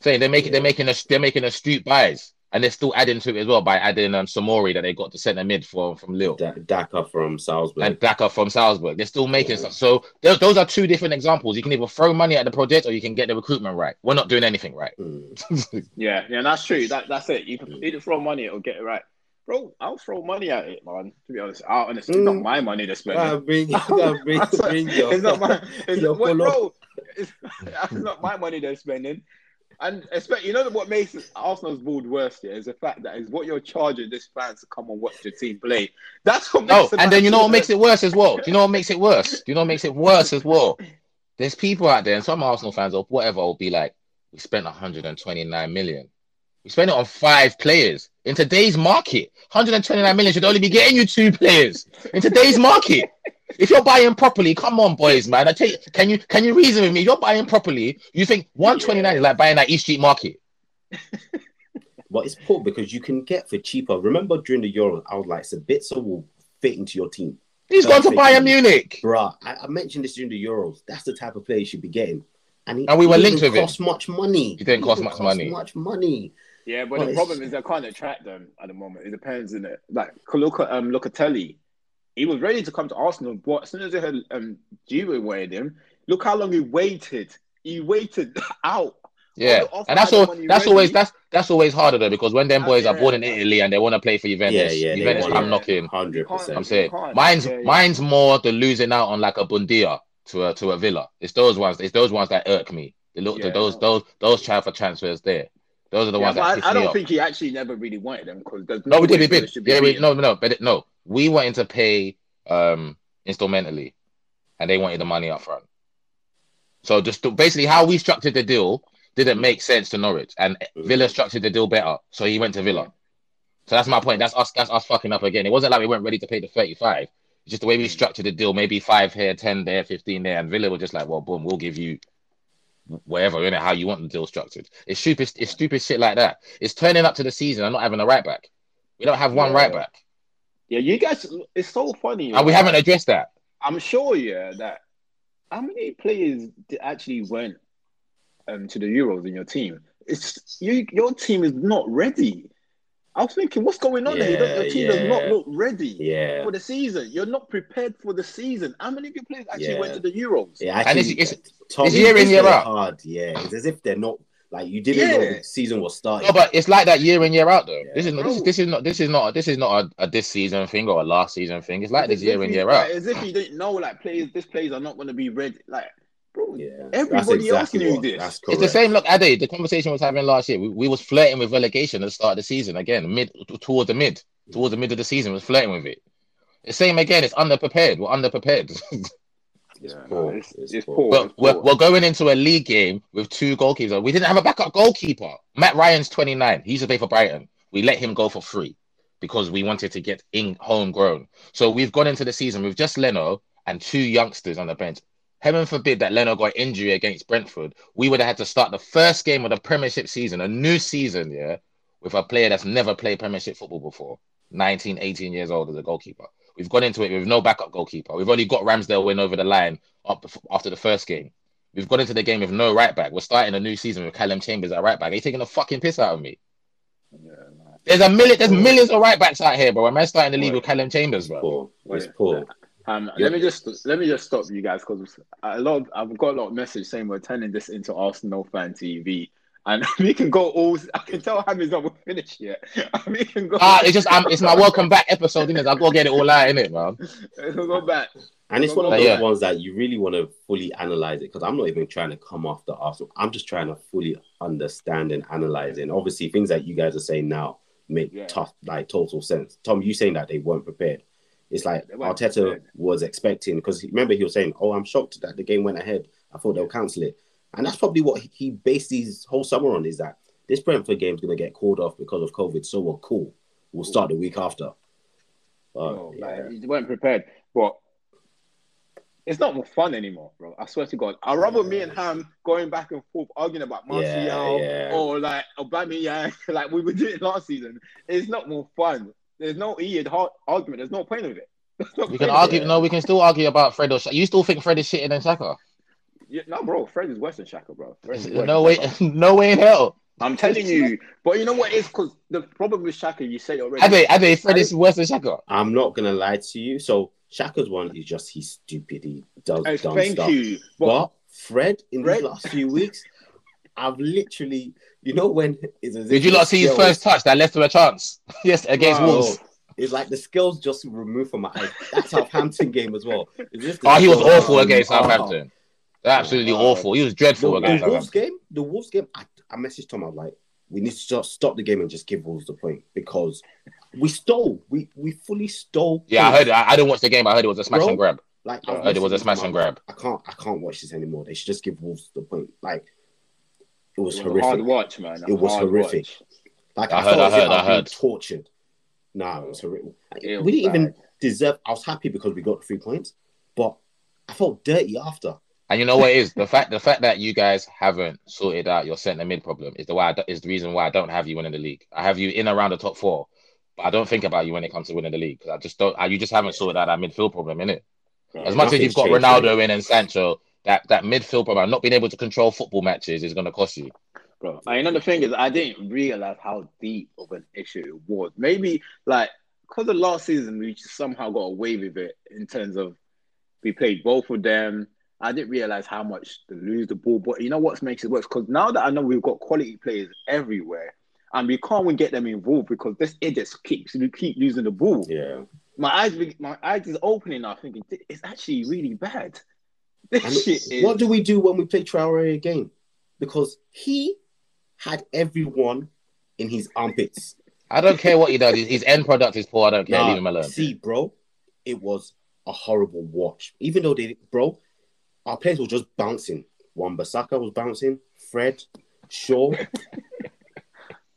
Saying they're making they're making a they're making astute buys, and they're still adding to it as well by adding um, Soumaré that they got to centre mid for from Lille Da- Daka from Salzburg. and Daka from Salzburg. They're still making Yeah. stuff. So those, those are two different examples. You can either throw money at the project or you can get the recruitment right. We're not doing anything right. Mm. <laughs> Yeah, yeah, that's true. That that's it. You can either throw money or get it right. Bro, I'll throw money at it, man. To be honest, I, honestly, it's not Mm. my money to spend. Ah, bring, ah, bring, <laughs> bring your, it's not my, <laughs> it's, what, bro, it's, it's not my money they're spending. And especially, you know what makes Arsenal's board worse here is the fact that is what you're charging this fans to come and watch your team play. That's what No, makes it and then you know what makes it worse as well. Do you know what makes it worse? Do you know what makes it worse as well? There's people out there, and some Arsenal fans or whatever will be like, "We spent 129 million. We spent it on five players. In today's market, 129 million should only be getting you two players. In today's market, if you're buying properly, come on, boys, man. I tell you, can you can you reason with me? If you're buying properly, you think 129 is like buying at East Street market. <laughs> But it's poor because you can get for cheaper. Remember during the Euro, I was like, Sabitzer will fit into your team. He's gone to Bayern Munich. Bruh, I, I mentioned this during the Euros. That's the type of player you should be getting. And, he, And we were linked didn't with him. cost much money. He didn't cost didn't much money. Much money. Yeah, but Well, the it's- problem is they can't attract them at the moment. It depends, in it. Like look at um Locatelli. He was ready to come to Arsenal, but as soon as they heard um Juve wanted him, look how long he waited. He waited <laughs> out. Yeah, All the offer and that's all. That's ready. always that's that's always harder though because when them Uh, boys are born in Italy and they want to play for Juventus, Yeah, yeah. they Juventus want come it. knocking. 100%. I'm saying mine's Yeah, yeah. mine's more the losing out on like a Buendia to a to a Villa. It's those ones. It's those ones that irk me. The look Yeah. those those those try for transfers there. Those are the Yeah, ones that I, piss I don't off. think he actually never really wanted them because there's No, we did. We did. Yeah, we, no, no, but it- no. We wanted to pay um instrumentally, and they wanted the money up front. So just to, basically, how we structured the deal didn't make sense to Norwich, and Villa structured the deal better, so he went to Villa. So that's my point. That's us. That's us fucking up again. It wasn't like we weren't ready to pay the thirty-five. It's just the way we structured the deal. Maybe five here, ten there, fifteen there, and Villa were just like, well, boom, we'll give you whatever, you know, how you want the deal structured. It's stupid. It's stupid shit like that. It's turning up to the season and not having a right back. We don't have one Yeah. right back, Yeah, you guys, it's so funny. and we haven't addressed that. I'm sure, yeah, that how many players actually went um, to the Euros in your team? It's you. Your team is not ready. I was thinking, what's going on there? You don't- Your Yeah, team does not look ready Yeah. for the season. You're not prepared for the season. How many of your players actually Yeah. went to the Euros? Yeah, And actually, it's- it's- Tom, it's year in, year out. Hard, yeah. It's as if they're not like you didn't know the season was starting. No, but it's like that year in year out though. Yeah. This is not. This is, this is not. This is not. This is not a, a this season thing or a last season thing. It's like As this year in you- year like, out. As if you didn't know, like players, these players are not going to be ready. Like, bro, yeah, everybody else knew what- this. That's It's the same. Look, Ade, the conversation was having last year. We, we was flirting with relegation at the start of the season again, mid towards the mid, towards the mid of the season, was flirting with it. The same again. It's underprepared. We're underprepared. <laughs> It's Yeah, poor. no, it's, It's it's poor. poor. we're, it's we're, poor. we're going into a league game with two goalkeepers. We didn't have a backup goalkeeper. Mat Ryan's 29. He used to play for Brighton. We let him go for free because we wanted to get in homegrown. So we've gone into the season with just Leno and two youngsters on the bench. Heaven forbid that Leno got injury against Brentford. We would have had to start the first game of the Premiership season, a new season, yeah, with a player that's never played Premiership football before, 19, 18 years old as a goalkeeper. We've gone into it with no backup goalkeeper. We've only got Ramsdale win over the line up after the first game. We've gone into the game with no right back. We're starting a new season with Calum Chambers at right back. Are you taking the fucking piss out of me? Yeah, no. There's a million, there's millions of right backs out here, bro. Am I starting the league with Calum Chambers, bro? poor. It's Wait. poor. Um, Yeah. let me just let me just stop you guys because a lot of, I've got a lot of message saying we're turning this into Arsenal fan TV, and <laughs> we can go all. I can tell Hammy's not finished yet. <laughs> we can go. Ah, it's just um, it's my welcome back episode, innit? I've got to get it all out in it, man. we'll go back. And it's one of But those yeah. ones that you really want to fully analyze it because I'm not even trying to come after Arsenal. I'm just trying to fully understand and analyze it. And obviously, things that you guys are saying now make Yeah. tough, like total sense. Tom, you saying that they weren't prepared. It's like They weren't Arteta prepared. was expecting because remember he was saying, "Oh, I'm shocked that the game went ahead. I thought they'll cancel it," and that's probably what he based his whole summer on. Is that this Brentford game is going to get called off because of COVID? So we're cool. We'll start the week after. But, Oh, yeah. like, you weren't prepared, but it's not more fun anymore, bro. I swear to God. I'd rather me and Ham going back and forth arguing about Martial Yeah, yeah. or like Aubameyang, <laughs> like we were doing last season. It's not more fun. There's no heated argument. There's no point with it. <laughs> We can argue. it. No, we can still argue about Fred or Shaq. You still think Fred is shitting than Xhaka? Yeah, no, bro. Fred is worse than Xhaka, bro. Fred <laughs> No way, Xhaka. no way in hell. I'm telling you. But you know what is because the problem with Xhaka, you say already. Ade, Ade, Fred is worse than Xhaka. I'm not gonna lie to you. So Xhaka's one is just he's stupid. He does Hey, dumb thank stuff. you. But, But Fred, in Fred- these last few weeks, I've literally, you know, when it's Did you not see his first touch that left him a chance? <laughs> yes, against Wow. Wolves. It's like the skills just removed from my eyes. That Southampton game as well. It's just the Oh, he was awful against Oh. Southampton. Absolutely Oh. awful. He was The, dreadful the against Wolves game, the Wolves game, I, I messaged Tom. I was like, we need to just stop the game and just give Wolves the point because we stole. We we fully stole. Yeah, I heard. I, I didn't watch the game. I heard it was a smash Bro. and grab. Like I was heard it was a messaging smash and grab. I can't I can't watch this anymore. They should just give Wolves the point. Like it was it was a hard horrific. watch, man. It was Hard horrific. watch. Like I I, heard, felt I heard, I was heard. tortured. No, it was horrible. It was we didn't even deserve. I was happy because we got the three points, but I felt dirty after. And you know what it is the fact the fact that you guys haven't sorted out your centre mid problem is the why I is the reason why I don't have you winning the league. I have you in around the top four, but I don't think about you when it comes to winning the league because I just don't. I, you just haven't sorted out that midfield problem in it. As much as you've got changed, Ronaldo in and Sancho, that that midfield problem, not being able to control football matches, is going to cost you. bro. You know the thing is, I didn't realize how deep of an issue it was. Maybe like because of last season, we somehow got away with it in terms of we played both of them. I didn't realize how much to lose the ball. But you know what makes it worse? Because now that I know we've got quality players everywhere, and we can't even get them involved because this idiot keeps we keep losing the ball. Yeah. My eyes, my eyes is opening now, thinking it's actually really bad. <laughs> This And shit is. what do we do when we play Traore again? Because he had everyone in his armpits. I don't care what he does. His his end product is poor. I don't care. Nah, Leave him alone. See, bro, it was a horrible watch. Even though they, bro, our players were just bouncing. Wan-Bissaka was bouncing. Fred, Shaw. <laughs>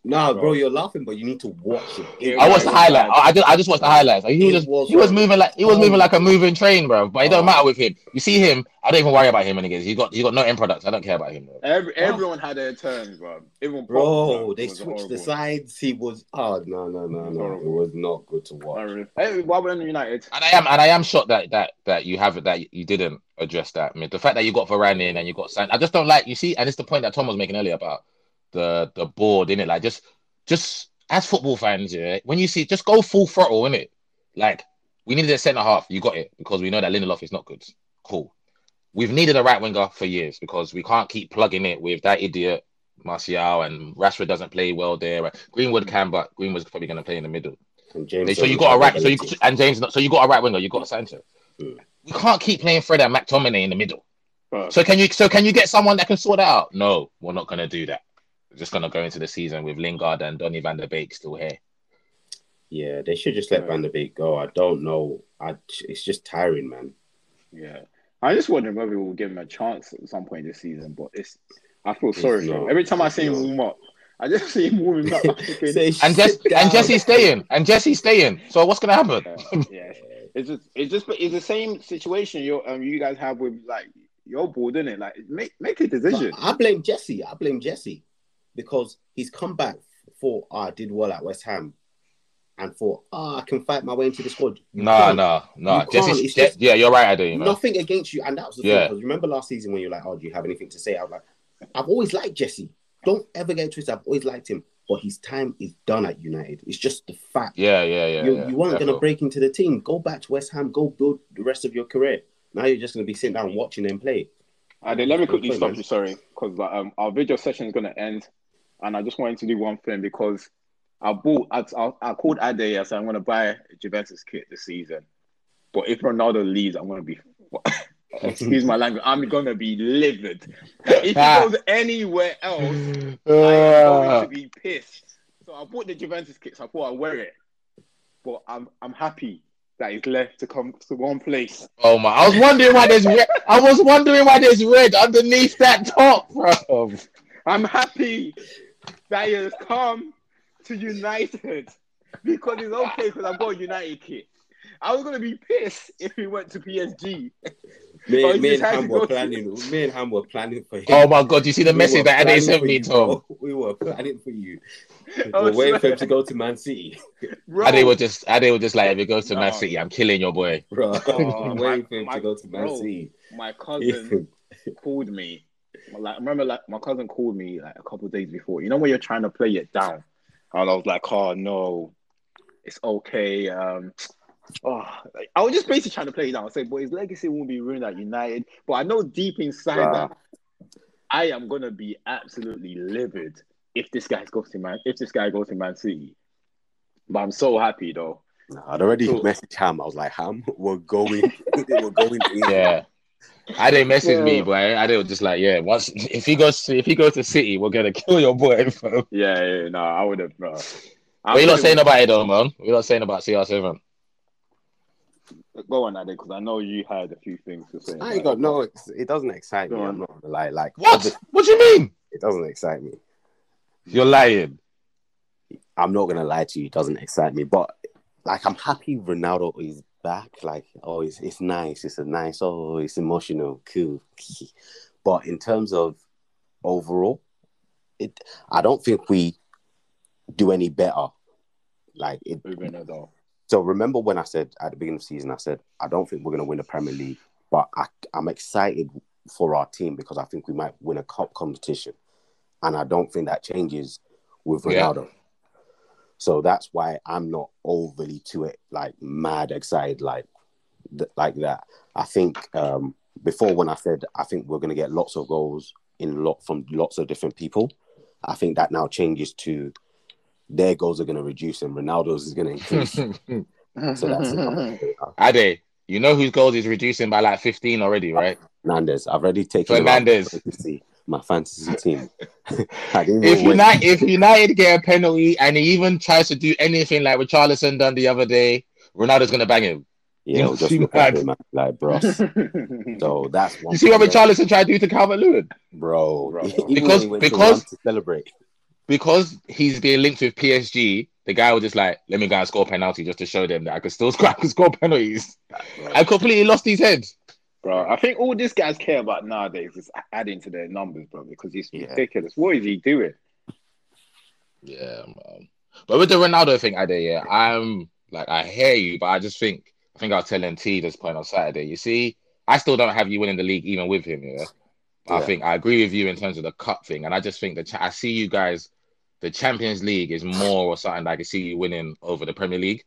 nah, bro, you're laughing, but you need to watch it. It I watched the was highlight. I I just, I just watched the highlights. He was just, was he was moving like he was moving like a moving train, bro. But it don't Oh. matter with him. You see him, I don't even worry about him when he gets. Got he got no end products. I don't care about him. Bro. Every, everyone had their turn, bro. Even Pop, Bro, they was switched the sides. He was. Oh no, no, no, no! It was not good to watch. Horrible. Hey, why we're in United? And I am and I am shocked that that that you haven't that you didn't address that. I mean, the fact that you got Varane in and you got San, I just don't like. You see, and it's the point that Tom was making earlier about the the board in it. Like just just as football fans, yeah, when you see just go full throttle in it. Like we needed a centre half, you got it because we know that Lindelof is not good. Cool. We've needed a right winger for years because we can't keep plugging it with that idiot Martial and Rashford doesn't play well there. Greenwood can, but Greenwood's probably going to play in the middle. And James So you got a right, so you and James, so you got a right winger, you got a Sancho. Hmm. We can't keep playing Fred and McTominay in the middle. So can you, so can you get someone that can sort that out? No, we're not gonna do that. We're just gonna go into the season with Lingard and Donny Van de Beek still here. Yeah, they should just let Yeah. Van de Beek go. I don't know. I, it's just tiring, man. yeah. I just wondering whether we'll give him a chance at some point this season, but it's. I feel It's sorry for him. Every time I see him not. warm up, I just see him warming up. <laughs> I'm thinking, Say, And Jess, sit down. and Jesse's staying, and Jesse's staying. So what's gonna happen? yeah, yeah. It's just, it's just, it's the same situation you um, you guys have with like your board, isn't it? Like, make make a decision. But I blame Jesse. I blame Jesse because he's come back for oh, I did well at West Ham and for oh, I can fight my way into the squad. You Nah, can't. nah, nah. You can't, it's just- yeah, you're right, I do. You know? Nothing against you, and that was the Yeah. thing. Because remember last season when you're like, "Oh, do you have anything to say?" I was like, "I've always liked Jesse. Don't ever get twisted. I've always liked him, but his time is done at United. It's just the fact. Yeah, yeah, yeah. you, yeah, you weren't going to break into the team. Go back to West Ham. Go build the rest of your career. Now you're just going to be sitting down watching them play. Uh, then let me quickly stop you, sorry, because like, um, our video session is going to end, and I just wanted to do one thing because I bought, I, I, I called Ade, I said I'm going to buy a Juventus kit this season, but if Ronaldo leaves, I'm going to be, <laughs> excuse my language, I'm going to be livid. If he ah. goes anywhere else, <laughs> I am going to ah. be pissed. So I bought the Juventus kit, so I thought I'd wear it, but I'm, I'm happy that he's left to come to one place. oh my! I was wondering why there's red. I was wondering why there's red underneath that top, bro. I'm happy that he has come to United <laughs> because it's okay because I've got a United kit. I was gonna be pissed if he went to PSG. Me, me and Ham were go to- planning. Me and Ham were planning for him. Oh my god! You see the We message that Ade planning sent for me, you, Tom? <laughs> We were planning for you. <laughs> Oh, we're waiting for him to go to Man City, Bro, Ade was just Ade was just like, if he goes to Man City, I'm killing your boy. bro. Oh, we're waiting for him my- to go to Man bro. City. my cousin called me. Like, I remember, like my cousin called me like a couple of days before. You know when you're trying to play it down, and I was like, "Oh no, it's okay." Um, oh, like, I was just basically trying to play it down. I said, "But his legacy won't be ruined at United." But I know deep inside Bruh. that I am gonna be absolutely livid if this guy goes to Man. If this guy goes to Man City, but I'm so happy though. Nah, I'd already So- messaged Ham. I was like, Ham, we're going. <laughs> we're going. To <laughs> Yeah. I didn't message me, Yeah. but I, I did just like, yeah. Once <laughs> if he goes to if he goes to City, we're gonna <laughs> kill your boy. Bro. Yeah, yeah, no, I would have. No. What you not saying about it though, man? We're not saying about CR7? Go on, Ade, because I know you had a few things to say. I ain't got no. It doesn't excite me. Go on. I'm not gonna. Like What? obvi- What do you mean? It doesn't excite me. You're lying. I'm not gonna lie to you, it doesn't excite me. But like, I'm happy Ronaldo is back. Like, oh, it's it's nice. It's a nice. Oh, it's emotional. Cool. <laughs> but in terms of overall, it I don't think we do any better. Like it. Moving it though. So remember when I said at the beginning of the season, I said I don't think we're gonna win the Premier League, but I, I'm excited for our team because I think we might win a cup competition, and I don't think that changes with Yeah. Ronaldo. So that's why I'm not overly to it like mad excited like th- like that. I think um, before when I said I think we're gonna get lots of goals in lot from lots of different people, I think that now changes to their goals are gonna reduce and Ronaldo's is gonna increase. <laughs> so that's <laughs> Ade, you know whose goals is reducing by like 15 already, right? Fernandes. I've already taken him out of Fernandes. fantasy, my fantasy team. <laughs> If. United, if United get a penalty and he even tries to do anything like what Richarlison done the other day, Ronaldo's gonna bang him. yeah, it'll just look at him man, like bro. <laughs> So that's one. You see what thing Richarlison tried to do to Calvert Lewin? bro? Bro. Even Because- to because- to celebrate. Because he's being linked with PSG, the guy was just like, "Let me go and score a penalty just to show them that I could still <laughs> score, I could score penalties." I completely lost his head. Bro, I think all these guys care about nowadays is adding to their numbers, bro, because it's Yeah. ridiculous. What is he doing? Yeah, man. Um, but with the Ronaldo thing, Ade, yeah, I'm like, I hear you, but I just think, I think I was telling T this point on Saturday. You see, I still don't have you winning the league even with him. Yeah, I think I agree with you in terms of the cup thing, and I just think that cha- I see you guys. The Champions League is more or something that I can see you winning over the Premier League.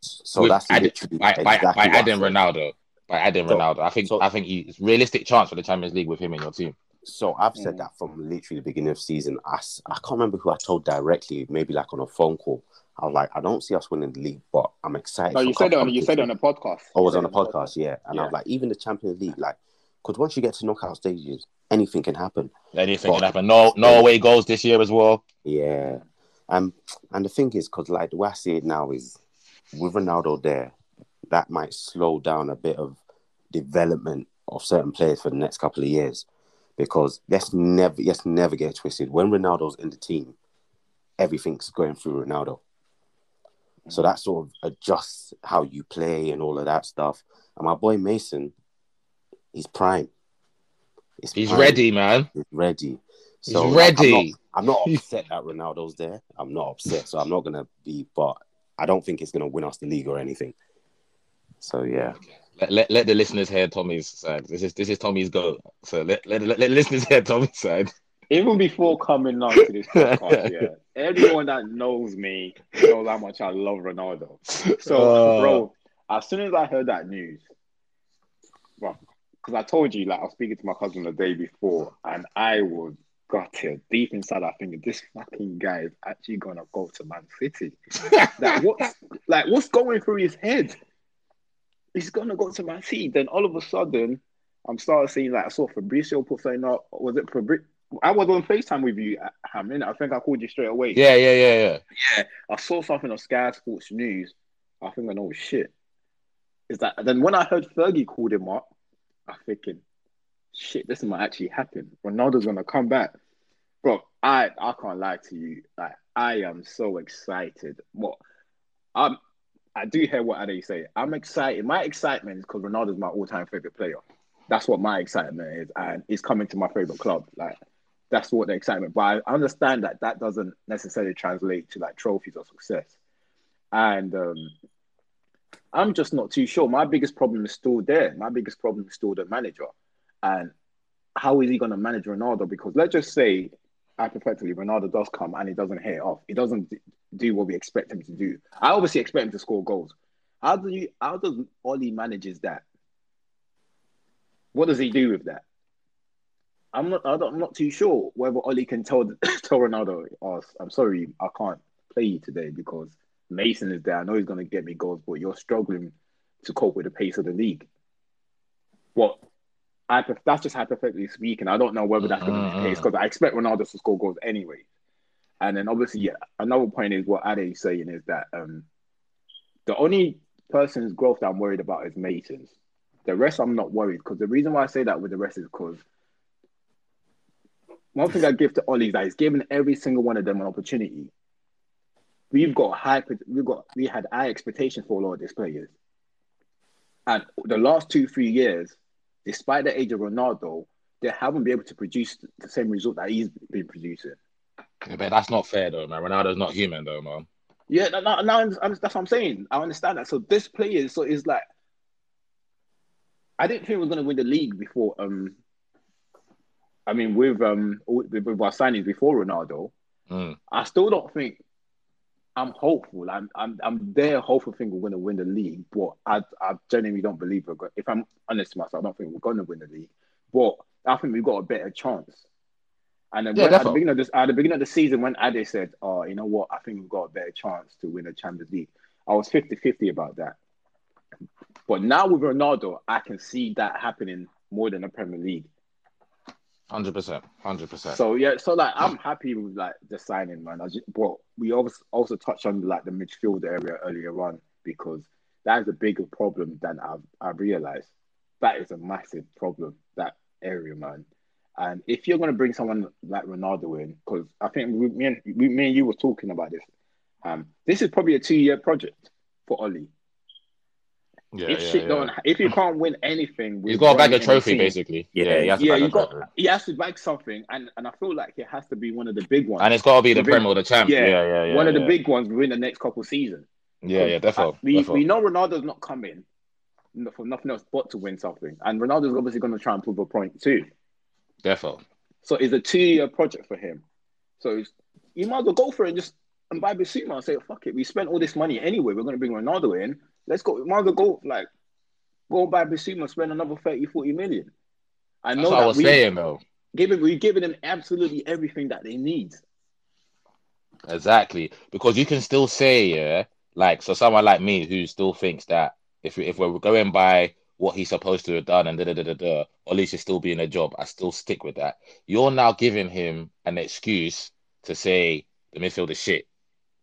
So with that's add- by, by, exactly by what I adding said. Ronaldo. By adding So- Ronaldo, I think so- I think he, it's realistic chance for the Champions League with him in your team. So I've said Mm. that from literally the beginning of the season. I can't remember who I told directly, maybe like on a phone call. I was like, I don't see us winning the league, but I'm excited. No, you said it on you said it on a podcast. I was on a said it podcast, yeah. And I was like, even the Champions League, like, because once you get to knockout stages, anything can happen. Anything But- can happen. No, no away goals this year as well. Yeah. Um, and the thing is, because like the way I see it now is with Ronaldo there, that might slow down a bit of development of certain players for the next couple of years. Because let's never let's never get twisted. When Ronaldo's in the team, everything's going through Ronaldo. So that sort of adjusts how you play and all of that stuff. And my boy Mason, he's prime. It's He's prime. ready, man. He's ready. He's So like, I'm not- ready. I'm not <laughs> upset that Ronaldo's there. I'm not upset, so I'm not gonna be. But I don't think it's gonna win us the league or anything. So yeah, Let, let, let the listeners hear Tommy's side. This is this is Tommy's goal. So let let, let, let listeners hear Tommy's side. Even before coming on to this <laughs> podcast, yeah, everyone that knows me knows how much I love Ronaldo. So, Uh, bro, as soon as I heard that news, well, because I told you, like, I was speaking to my cousin the day before, and I was gutted deep inside. I think this fucking guy is actually gonna go to Man City. <laughs> like, what's like, what's going through his head? He's gonna go to Man City. Then all of a sudden, I'm starting seeing like I saw Fabrizio put something up. Was it Fabri? I was on Facetime with you, uh, Hamin. I think I called you straight away. yeah, yeah, yeah, yeah. Yeah, I saw something on Sky Sports News. I think I know shit. Is that then when I heard Fergie called him up, I'm thinking, shit, this might actually happen. Ronaldo's gonna come back. Bro, I I can't lie to you. Like I am so excited. What I'm I do hear what Ade say. I'm excited. My excitement is because Ronaldo's my all-time favorite player. That's what my excitement is, and he's coming to my favorite club. Like that's what the excitement. But I understand that that doesn't necessarily translate to like trophies or success. And um, I'm just not too sure. My biggest problem is still there. My biggest problem is still the manager, and how is he going to manage Ronaldo? Because let's just say, hypothetically, Ronaldo does come and he doesn't hit it off. He doesn't do what we expect him to do. I obviously expect him to score goals. How do you? How does Ole manages that? What does he do with that? I'm not. I'm not too sure whether Ole can tell <coughs> tell Ronaldo, "Oh, I'm sorry, I can't play you today because Mason is there. I know he's going to get me goals, but you're struggling to cope with the pace of the league." Hypo- that's just hypothetically speaking. I don't know whether that's going to be the case because I expect Ronaldo to score goals anyway. And then obviously, yeah, another point is what Ade is saying is that um, the only person's growth that I'm worried about is Mason's. The rest, I'm not worried because the reason why I say that with the rest is because one thing I give to Ole is that he's given every single one of them an opportunity. we've got high, we've got we had high expectations for a lot of these players, and the last two three years, despite the age of Ronaldo, they haven't been able to produce the same result that he's been producing. Yeah, but that's not fair though, man. Ronaldo's not human though, man. Yeah, no, no, no, that's what I'm saying. I understand that. So this player, so it's like, I didn't think we were going to win the league before. Um, I mean, with um with, with our signings before Ronaldo, Mm. I still don't think I'm hopeful. I'm I'm I'm there hopeful think we're going to win the league, but I I genuinely don't believe we're going. If I'm honest to myself, I don't think we're going to win the league. But I think we've got a better chance. And then Yeah, when, at the beginning of this, at the beginning of the season, when Ade said, "Oh, you know what? I think we've got a better chance to win the Champions League," I was 50-50 about that. But now with Ronaldo, I can see that happening more than the Premier League. Hundred percent, hundred percent. So yeah, so like I'm happy with like the signing, man. I just, but we also also touched on like the midfield area earlier on because that is a bigger problem than I've I've realized. That is a massive problem that area, man. And if you're gonna bring someone like Ronaldo in, because I think we, me and we, me and you were talking about this, um, this is probably a two year project for Ole. Yeah, if yeah, shit yeah. don't, if you can't win anything, <laughs> with He's got a bag running of trophy, team, basically. Yeah, Yeah, he has to Yeah, bag you got. trophy. He has to bag something, and and I feel like it has to be one of the big ones. And it's got to be the The big- Premier or the champ. Yeah, Yeah, yeah, yeah. one of the yeah. big ones within the next couple seasons. Yeah, yeah, definitely. We we know Ronaldo's not coming for nothing else but to win something, and Ronaldo's obviously going to try and prove a point too. Definitely. So it's a two-year project for him. So it's, you might as well go for it and just and buy Bissouma and say, "Fuck it, we spent all this money anyway. We're going to bring Ronaldo in. Let's go. Might go like go buy Bissouma, spend another 30, 40 million. I That's know what I that was we saying, though. Giving we've given them absolutely everything that they need. Exactly, because you can still say, yeah, like so someone like me who still thinks that if we, if we're going by what he's supposed to have done and da da da da da, or at least he's still being a job, I still stick with that. You're now giving him an excuse to say the midfield is shit,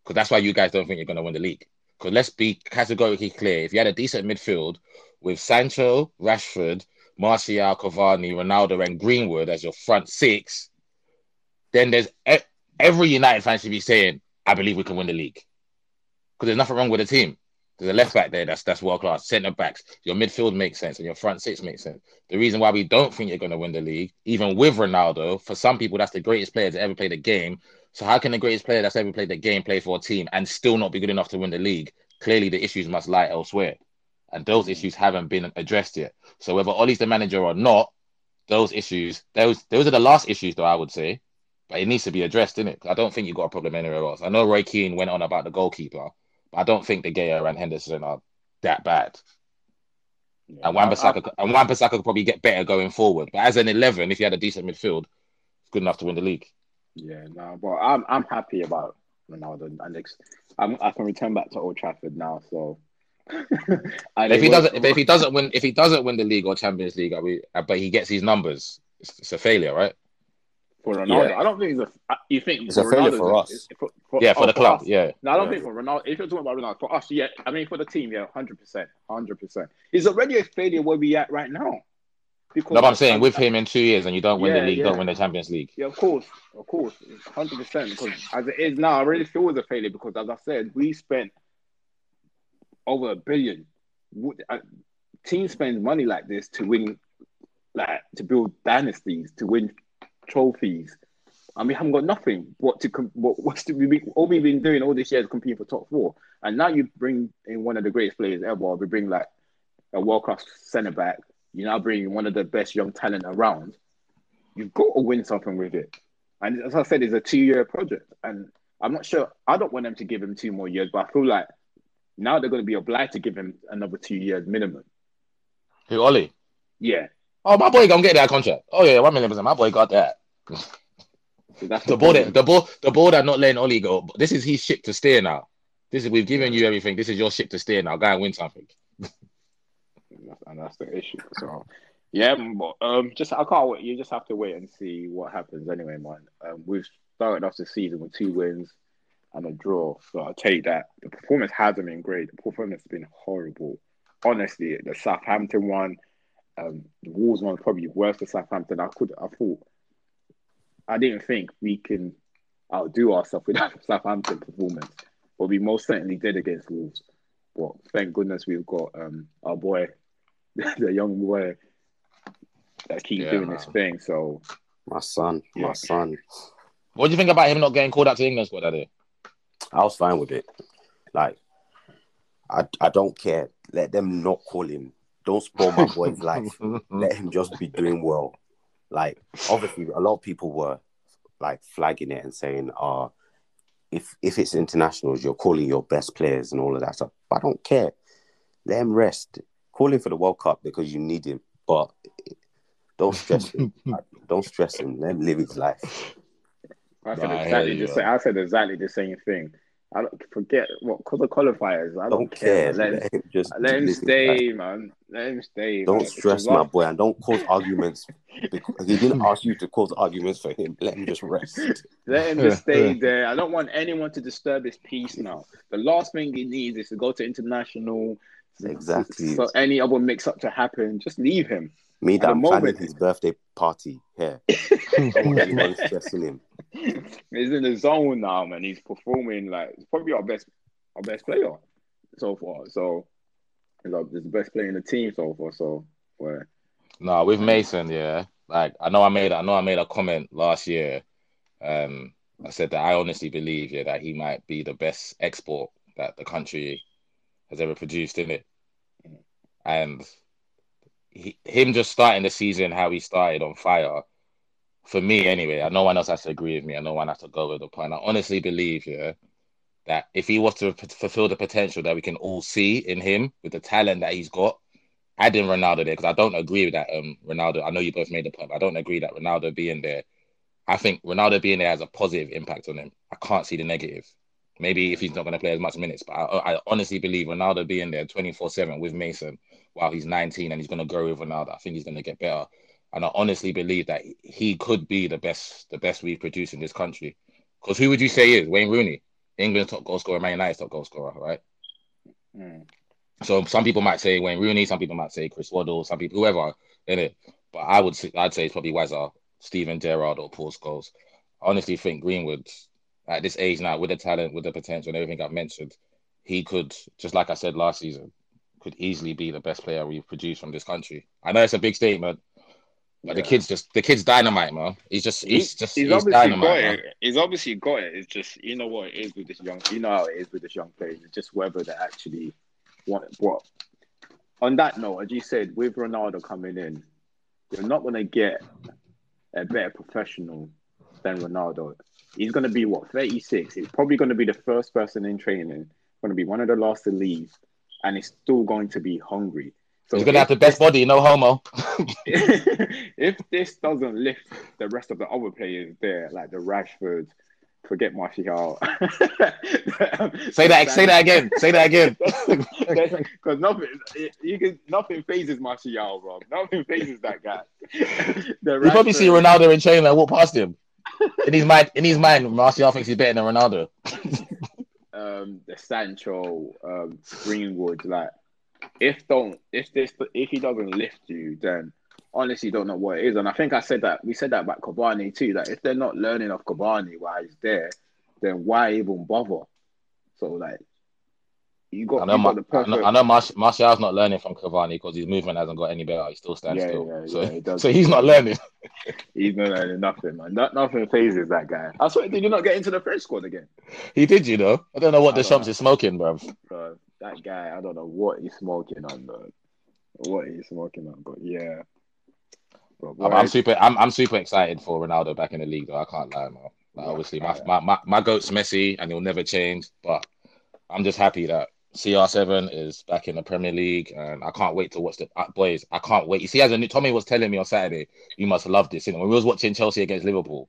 because that's why you guys don't think you're going to win the league. Because let's be categorically clear: if you had a decent midfield with Sancho, Rashford, Martial, Cavani, Ronaldo, and Greenwood as your front six, then there's every United fan should be saying, "I believe we can win the league," because there's nothing wrong with the team. There's a left back there that's that's world class. Centre backs, your midfield makes sense, and your front six makes sense. The reason why we don't think you're going to win the league, even with Ronaldo, for some people that's the greatest player to ever play the game. So how can the greatest player that's ever played the game play for a team and still not be good enough to win the league? Clearly, the issues must lie elsewhere, and those mm. issues haven't been addressed yet. So whether Ole's the manager or not, those issues, those those are the last issues, though I would say. But it needs to be addressed, innit? I don't think you've got a problem anywhere else. I know Roy Keane went on about the goalkeeper, but I don't think De Gea and Henderson are that bad. And Wan-Bissaka, and Wan-Bissaka could probably get better going forward. But as an 11, if you had a decent midfield, it's good enough to win the league. Yeah, no, but I'm I'm happy about Ronaldo and ex- I'm, I can return back to Old Trafford now. So <laughs> And If he doesn't, was- if he doesn't win, if he doesn't win the league or Champions League, are we, uh, but he gets his numbers, it's, it's a failure, right? for Ronaldo, Yeah. I don't think it's a. You think It's a failure for us. it's- For, for- Yeah, for oh, the club, us. yeah. No, I don't Yeah. think for Ronaldo. If you're talking about Ronaldo, for us, yeah. I mean, for the team, yeah, hundred percent, hundred percent. It's already a failure where we at right now. Because No, but I'm saying with him in two years and you don't win Yeah, the league, yeah. don't win the Champions League. Yeah, of course, of course, hundred percent. Because as it is now, I really feel it's a failure because, as I said, we spent over a billion. Uh, Team spends money like this to win, like to build dynasties, to win trophies, and we haven't got nothing. What to what what's to be all we've been doing all this year is competing for top four, and now you bring in one of the greatest players ever. We bring like a world class centre back. You now bringing one of the best young talent around. You've got to win something with it. And as I said, it's a two year project. And I'm not sure, I don't want them to give him two more years, but I feel like now they're going to be obliged to give him another two years minimum. Who, Ole? Yeah. Oh, my boy gonna get that contract. Oh yeah, one million percent. My boy got that. <laughs> The board, that, the ball, the ball that not letting Ole go. This is his ship to steer now. This is we've given you everything. This is your ship to steer now. Go and win something. <laughs> That's- and that's the issue. So, yeah, but um, just I can't wait. You just have to wait and see what happens anyway, man. Um, we've started off the season with two wins and a draw, so I'll take that. The performance hasn't been great. The performance has been horrible. Honestly, the Southampton one, um, the Wolves one, probably worse than Southampton. I could, I thought, I didn't think we can outdo ourselves with <laughs> that Southampton performance. but we most certainly did against Wolves. But thank goodness we've got um our boy, <laughs> the young boy that keep Yeah, doing man. this thing. So My son, Yeah. my son. What do you think about him not getting called out to England squad that day? I was fine with it. Like, I I don't care. Let them not call him. Don't spoil my boy's <laughs> life. Let him just be doing well. Like, obviously, a lot of people were like flagging it and saying, "Uh, if if it's internationals, you're calling your best players and all of that stuff." But I don't care. Let him rest. Call him for the World Cup because you need him, but don't stress him. <laughs> Like, don't stress him. Let him live his life. I said Nah, exactly the same. I said exactly the same thing. I don't forget what because of qualifiers. I don't, Don't care. Let, him- Let him just let him live his life. stay, man. Let him stay. Don't man. stress my boy and don't cause arguments. <laughs> Because he didn't ask you to cause arguments for him. Let him just rest. <laughs> Let him just stay there. I don't want anyone to disturb his peace now. The last thing he needs is to go to international. Exactly. So any other mix up to happen, just leave him. Me At the that I'm planning moment- his birthday party here. Don't want anyone stressing him. He's in the zone now, man. He's performing like probably our best, our best player so far. So he's, like, he's the best player in the team so far. So where No, with Mason, yeah. Like I know I made I know I made a comment last year. Um, I said that I honestly believe, yeah, that he might be the best export that the country has ever produced in it. And he, him just starting the season how he started on fire, for me anyway, and no one else has to agree with me, and no one has to go with the point. I honestly believe, yeah, that if he was to fulfill the potential that we can all see in him with the talent that he's got, adding Ronaldo there because I don't agree with that. Um, Ronaldo. I know you both made the point, but I don't agree that Ronaldo being there. I think Ronaldo being there has a positive impact on him. I can't see the negative. Maybe if he's not going to play as much minutes, but I, I honestly believe Ronaldo being there twenty four seven with Mason while he's nineteen and he's going to grow with Ronaldo. I think he's going to get better, and I honestly believe that he could be the best, the best we've produced in this country. Because who would you say is Wayne Rooney, England's top goal scorer, Man United's top goal scorer, right? Mm. So some people might say Wayne Rooney, some people might say Chris Waddle, some people whoever in it. But I would say I'd say it's probably Wazza, Steven Gerrard, or Paul Scholes. I honestly think Greenwood at this age now, with the talent, with the potential, and everything I've mentioned, he could just like I said last season, could easily be the best player we've produced from this country. I know it's a big statement, but the kid's just the kid's dynamite, man. He's just he's He- just he's, he's, obviously dynamite. got man. it. He's obviously got it. It's just you know what it is with this young. You know how it is with this young player. It's just whether they actually want it what. On that note, as you said, with Ronaldo coming in, you're not going to get a better professional than Ronaldo. He's going to be what 36. He's probably going to be the first person in training. Going to be one of the last to leave, and he's still going to be hungry. So He's gonna have the best body, no homo. <laughs> if this doesn't lift the rest of the other players there, like the Rashford, forget Martial. <laughs> say that, say that again, say that again. <laughs> Because nothing, you can nothing fazes Martial, bro. Nothing fazes that guy. The You probably see Ronaldo in training and walk past him. In his mind, in his mind, Martial thinks he's better than Ronaldo. <laughs> um, the Sancho, um, Greenwood, like if don't if this if he doesn't lift you, then honestly don't know what it is. And I think I said that we said that about Cavani too. That if they're not learning off Cavani while he's there, then why even bother? So like you got, I know, got the I know, I know Mar- Martial's not learning from Cavani because his movement hasn't got any better. He still stands Yeah, still. yeah, so, yeah, he so he's not learning. <laughs> He's not learning nothing, man. Not, nothing fazes that guy. I swear, did you not get into the French squad again? He did, you know. I don't know what I the shops know. is smoking, bro. Bro, that guy, I don't know what he's smoking on, bro. What he's smoking on, but yeah. I'm, I'm super. I'm, I'm super excited for Ronaldo back in the league, though. I can't lie, man. Like, obviously, my, my, my my goat's Messi, and he'll never change. But I'm just happy that CR7 is back in the Premier League, and I can't wait to watch the uh, boys. I can't wait. You see, as a new Tommy was telling me on Saturday, you must love this. You know, when we was watching Chelsea against Liverpool,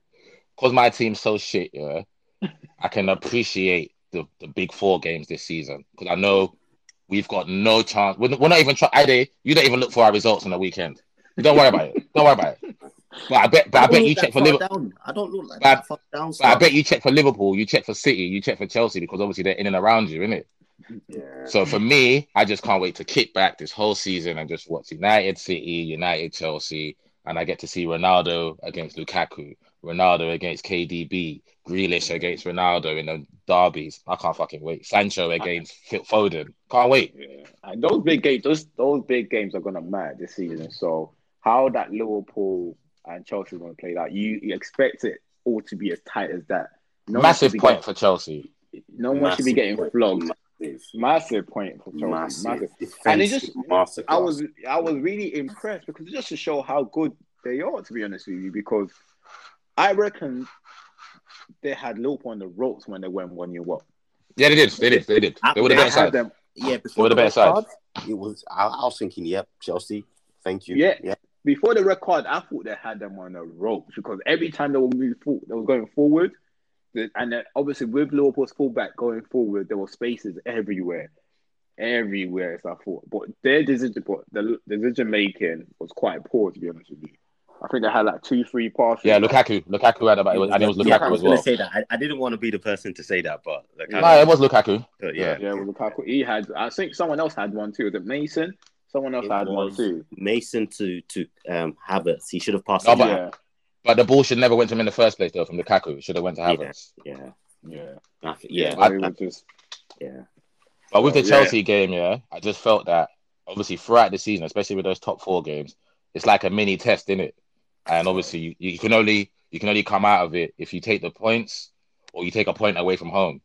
because my team's so shit, yeah, <laughs> I can appreciate the, the big four games this season because I know we've got no chance. We're, we're not even trying. Ade, you don't even look for our results on the weekend. Don't worry about it. Don't worry about it. <laughs> But I bet, but I, don't bet you check for Liverpool. I don't look like But- that far down. But I bet you check for Liverpool, you check for City, you check for Chelsea because obviously they're in and around you, innit? Yeah. So for me, I just can't wait to kick back this whole season and just watch United City, United Chelsea, and I get to see Ronaldo against Lukaku, Ronaldo against KDB, Grealish against Ronaldo in the derbies. I can't fucking wait. Sancho against Phil Foden. Can't wait. Yeah. And those big games, those those big games are gonna matter this season. So how that Liverpool and Chelsea are gonna play that, you, you expect it all to be as tight as that. No Massive should be point for Chelsea. no one should be Massive getting point. flogged. Massive. Massive point for Chelsea. Massive. Massive. And it just- masterclass. I was I was really impressed because just to show how good they are, to be honest with you, because I reckon they had Liverpool on the ropes when they went one year up. Yeah, they did. They did. They did. They were the They better had side. them, yeah, They before were the the better side. it was. I, I was thinking, yep, Chelsea. Thank you. Yeah. yeah. before the record, I thought they had them on the ropes because every time they were moving forward, they were going forward, the- and then obviously with Liverpool's fullback going forward, there were spaces everywhere, everywhere. So I thought, but their decision, but the decision making was quite poor to be honest with you. I think they had like two, three passes. Yeah, Lukaku. Lukaku had about, and it was Lukaku Yeah, I was as gonna well. say that. I, I didn't want to be the person to say that, but like, Yeah. No, it was Lukaku. but yeah, Yeah, well, Lukaku, he had. I think someone else had one too. Was it Mason? Someone else It had one too. Mason to to um Havertz. He should have passed. No, it but- Yeah, But the ball should never went to him in the first place, though, from Lukaku. It should have went to Havertz. yeah, yeah, I yeah, I, was just yeah. But with the yeah. Chelsea game, yeah, I just felt that obviously throughout the season, especially with those top four games, it's like a mini test, isn't it? And obviously, you, you can only you can only come out of it if you take the points or you take a point away from home.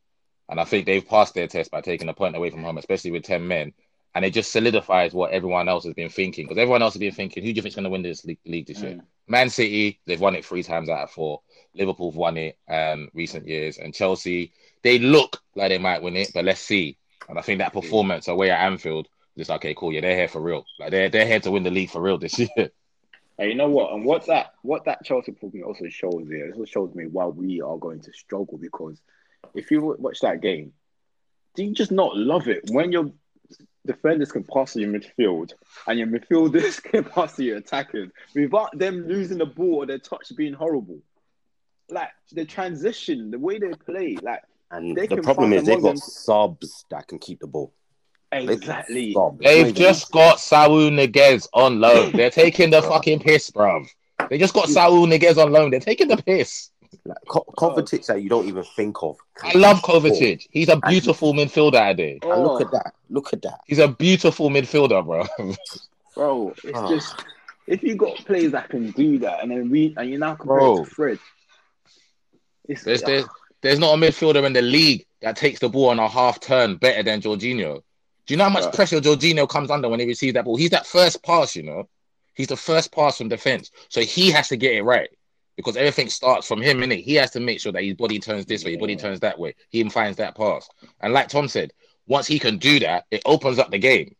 And I think they've passed their test by taking a point away from home, especially with ten men. And it just solidifies what everyone else has been thinking because everyone else has been thinking, who do you think's going to win this league, league this year? Mm. Man City, they've won it three times out of four. Liverpool's won it um recent years, and Chelsea, they look like they might win it, but let's see. And I think that performance away at Anfield, just okay, cool, yeah, they're here for real. Like they're they're here to win the league for real this <laughs> year. Hey, you know what? And what that what that Chelsea performance also shows here, it also shows me why we are going to struggle because if you watch that game, do you just not love it when your defenders can pass to your midfield and your midfielders <laughs> can pass to your attackers without them losing the ball or their touch being horrible? Like the transition, the way they play, like And They the can problem is they've got them. subs that can keep the ball. Exactly. sub. They've just got Saul Niguez on loan. <laughs> They're taking the fucking piss, bruv. They just got Saul Niguez on loan. They're taking the piss. Like, Co- oh. Kovacic that you don't even think of. I love Kovacic. He's a beautiful midfielder, Ade. And look Oh. at that. Look at that. He's a beautiful midfielder, bro. <laughs> Bro, it's Oh. just if you got players that can do that, and then we and you now compare Bro. to Fred. It's There's, there's, there's not a midfielder in the league that takes the ball on a half turn better than Jorginho. Do you know how much Yeah. pressure Jorginho comes under when he receives that ball? He's that first pass, you know. He's the first pass from defense, so he has to get it right because everything starts from him, innit? He has to make sure that his body turns this way, his body turns that way. He finds that pass, and like Tom said, once he can do that, it opens up the game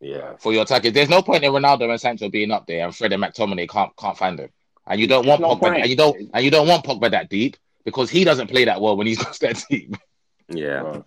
Yeah. for your attackers. There's no point in Ronaldo and Sancho being up there and Fred and McTominay can't can't find them. And you don't want No Pogba, point. and you don't and you don't want Pogba that deep because he doesn't play that well when he's <laughs> got that deep. Yeah. Bro.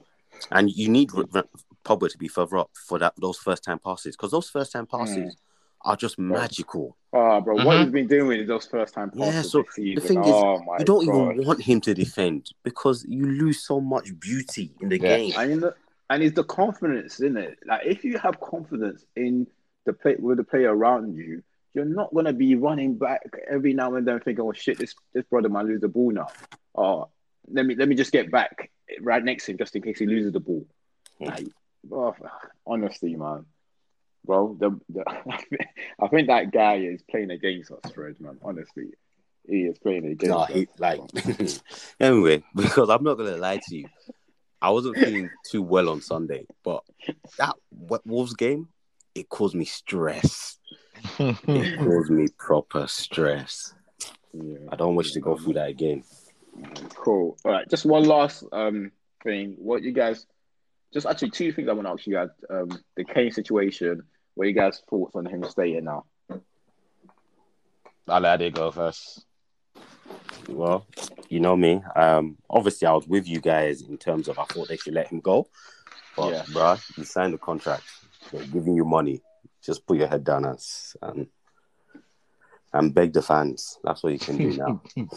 And you need R- R- Pogba to be further up for that those first time passes because those first time passes Mm. Are just magical. Oh, bro, what Mhm. he's been doing with those first time passes Yeah, so the thing is, oh my you don't God. even want him to defend because you lose so much beauty in the Yeah. game. And, you know, and it's the confidence in it. Like if you have confidence in the play with the player around you, you're not gonna be running back every now and then thinking, "Oh shit, this this brother might lose the ball now." Oh, let me let me just get back right next to him just in case he loses the ball. Yeah. Like, bro, honestly, man, bro, the, the <laughs> I think that guy is playing against us, Fred. Man, honestly, he is playing against No, us. he, like <laughs> anyway, <laughs> because I'm not gonna lie to you, I wasn't feeling too well on Sunday, but that Wolves game it caused me stress. It caused me proper stress. Yeah. I don't wish to go through that again. Cool. All right. Just one last um thing. What you guys? Just actually two things I want to ask you guys. Um, the Kane situation. What you guys thoughts on him staying now? I'll let it go first. Well, you know me. Um, obviously, I was with you guys in terms of I thought they should let him go, but Yeah. bruh, you signed the contract. They're giving you money. Just put your head down and and, and beg the fans. That's what you can do now. <laughs>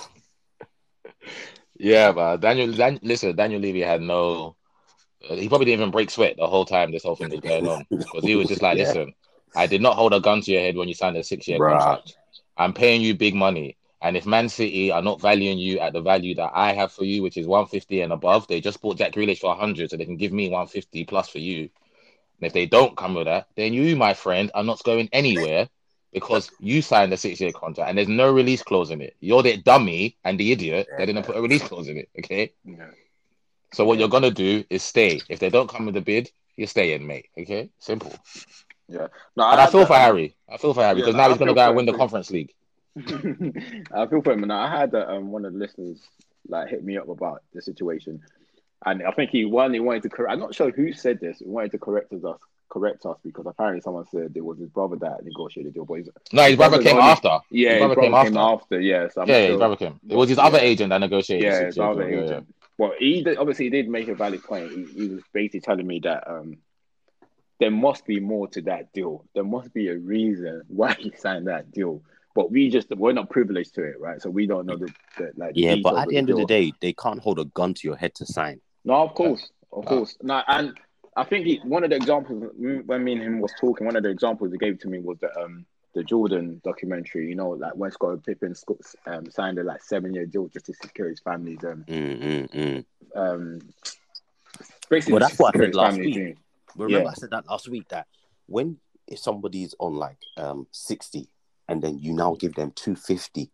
Yeah, but Daniel, Dan, listen, Daniel Levy had no. He probably didn't even break sweat the whole time this whole thing was going on because he was just like, <laughs> Yeah. "Listen, I did not hold a gun to your head when you signed a six-year Bruh. contract. I'm paying you big money, And if Man City are not valuing you at the value that I have for you, which is 150 and above, they just bought Jack Grealish for 100, so they can give me 150 plus for you. And if they don't come with that, then you, my friend, are not going anywhere because you signed a six-year contract and there's no release clause in it. You're the dummy and the idiot that didn't put a release clause in it. Okay. Yeah. So what you're gonna do is stay. If they don't come with a bid, you're staying, mate. Okay, simple. Yeah. No, And I feel that- for Harry. I feel for Harry Yeah, because no, now I he's gonna go and win the conference league. <laughs> I feel for him. And I had uh, um, one of the listeners like hit me up about the situation, and I think he one he wanted to correct. I'm not sure who said this. He wanted to correct us, correct us because apparently someone said it was his brother that negotiated the deal. But he's, No, his brother came only- after. yeah, his his brother came after. after. Yeah, so I'm yeah, not his brother came. It was his other agent that negotiated. Yeah, the his other yeah, agent. Well, he did, obviously he did make a valid point. He, he was basically telling me that um, there must be more to that deal. There must be a reason why he signed that deal. But we just we're not privileged to it, right? So we don't know the, the like. Yeah, but at the end of the day, they can't hold a gun to your head to sign. no, of course, of Uh, course. No, and I think he, one of the examples when me and him was talking, one of the examples he gave to me was that um the Jordan documentary. You know, like when Scott Pippen sc- um, signed a like seven year deal just to secure his family's um Mm, mm, mm. um. Basically, Well, that's what I said last week. dream. Remember, Yeah. I said that last week that when if somebody's on like um sixty and then you now give them two fifty,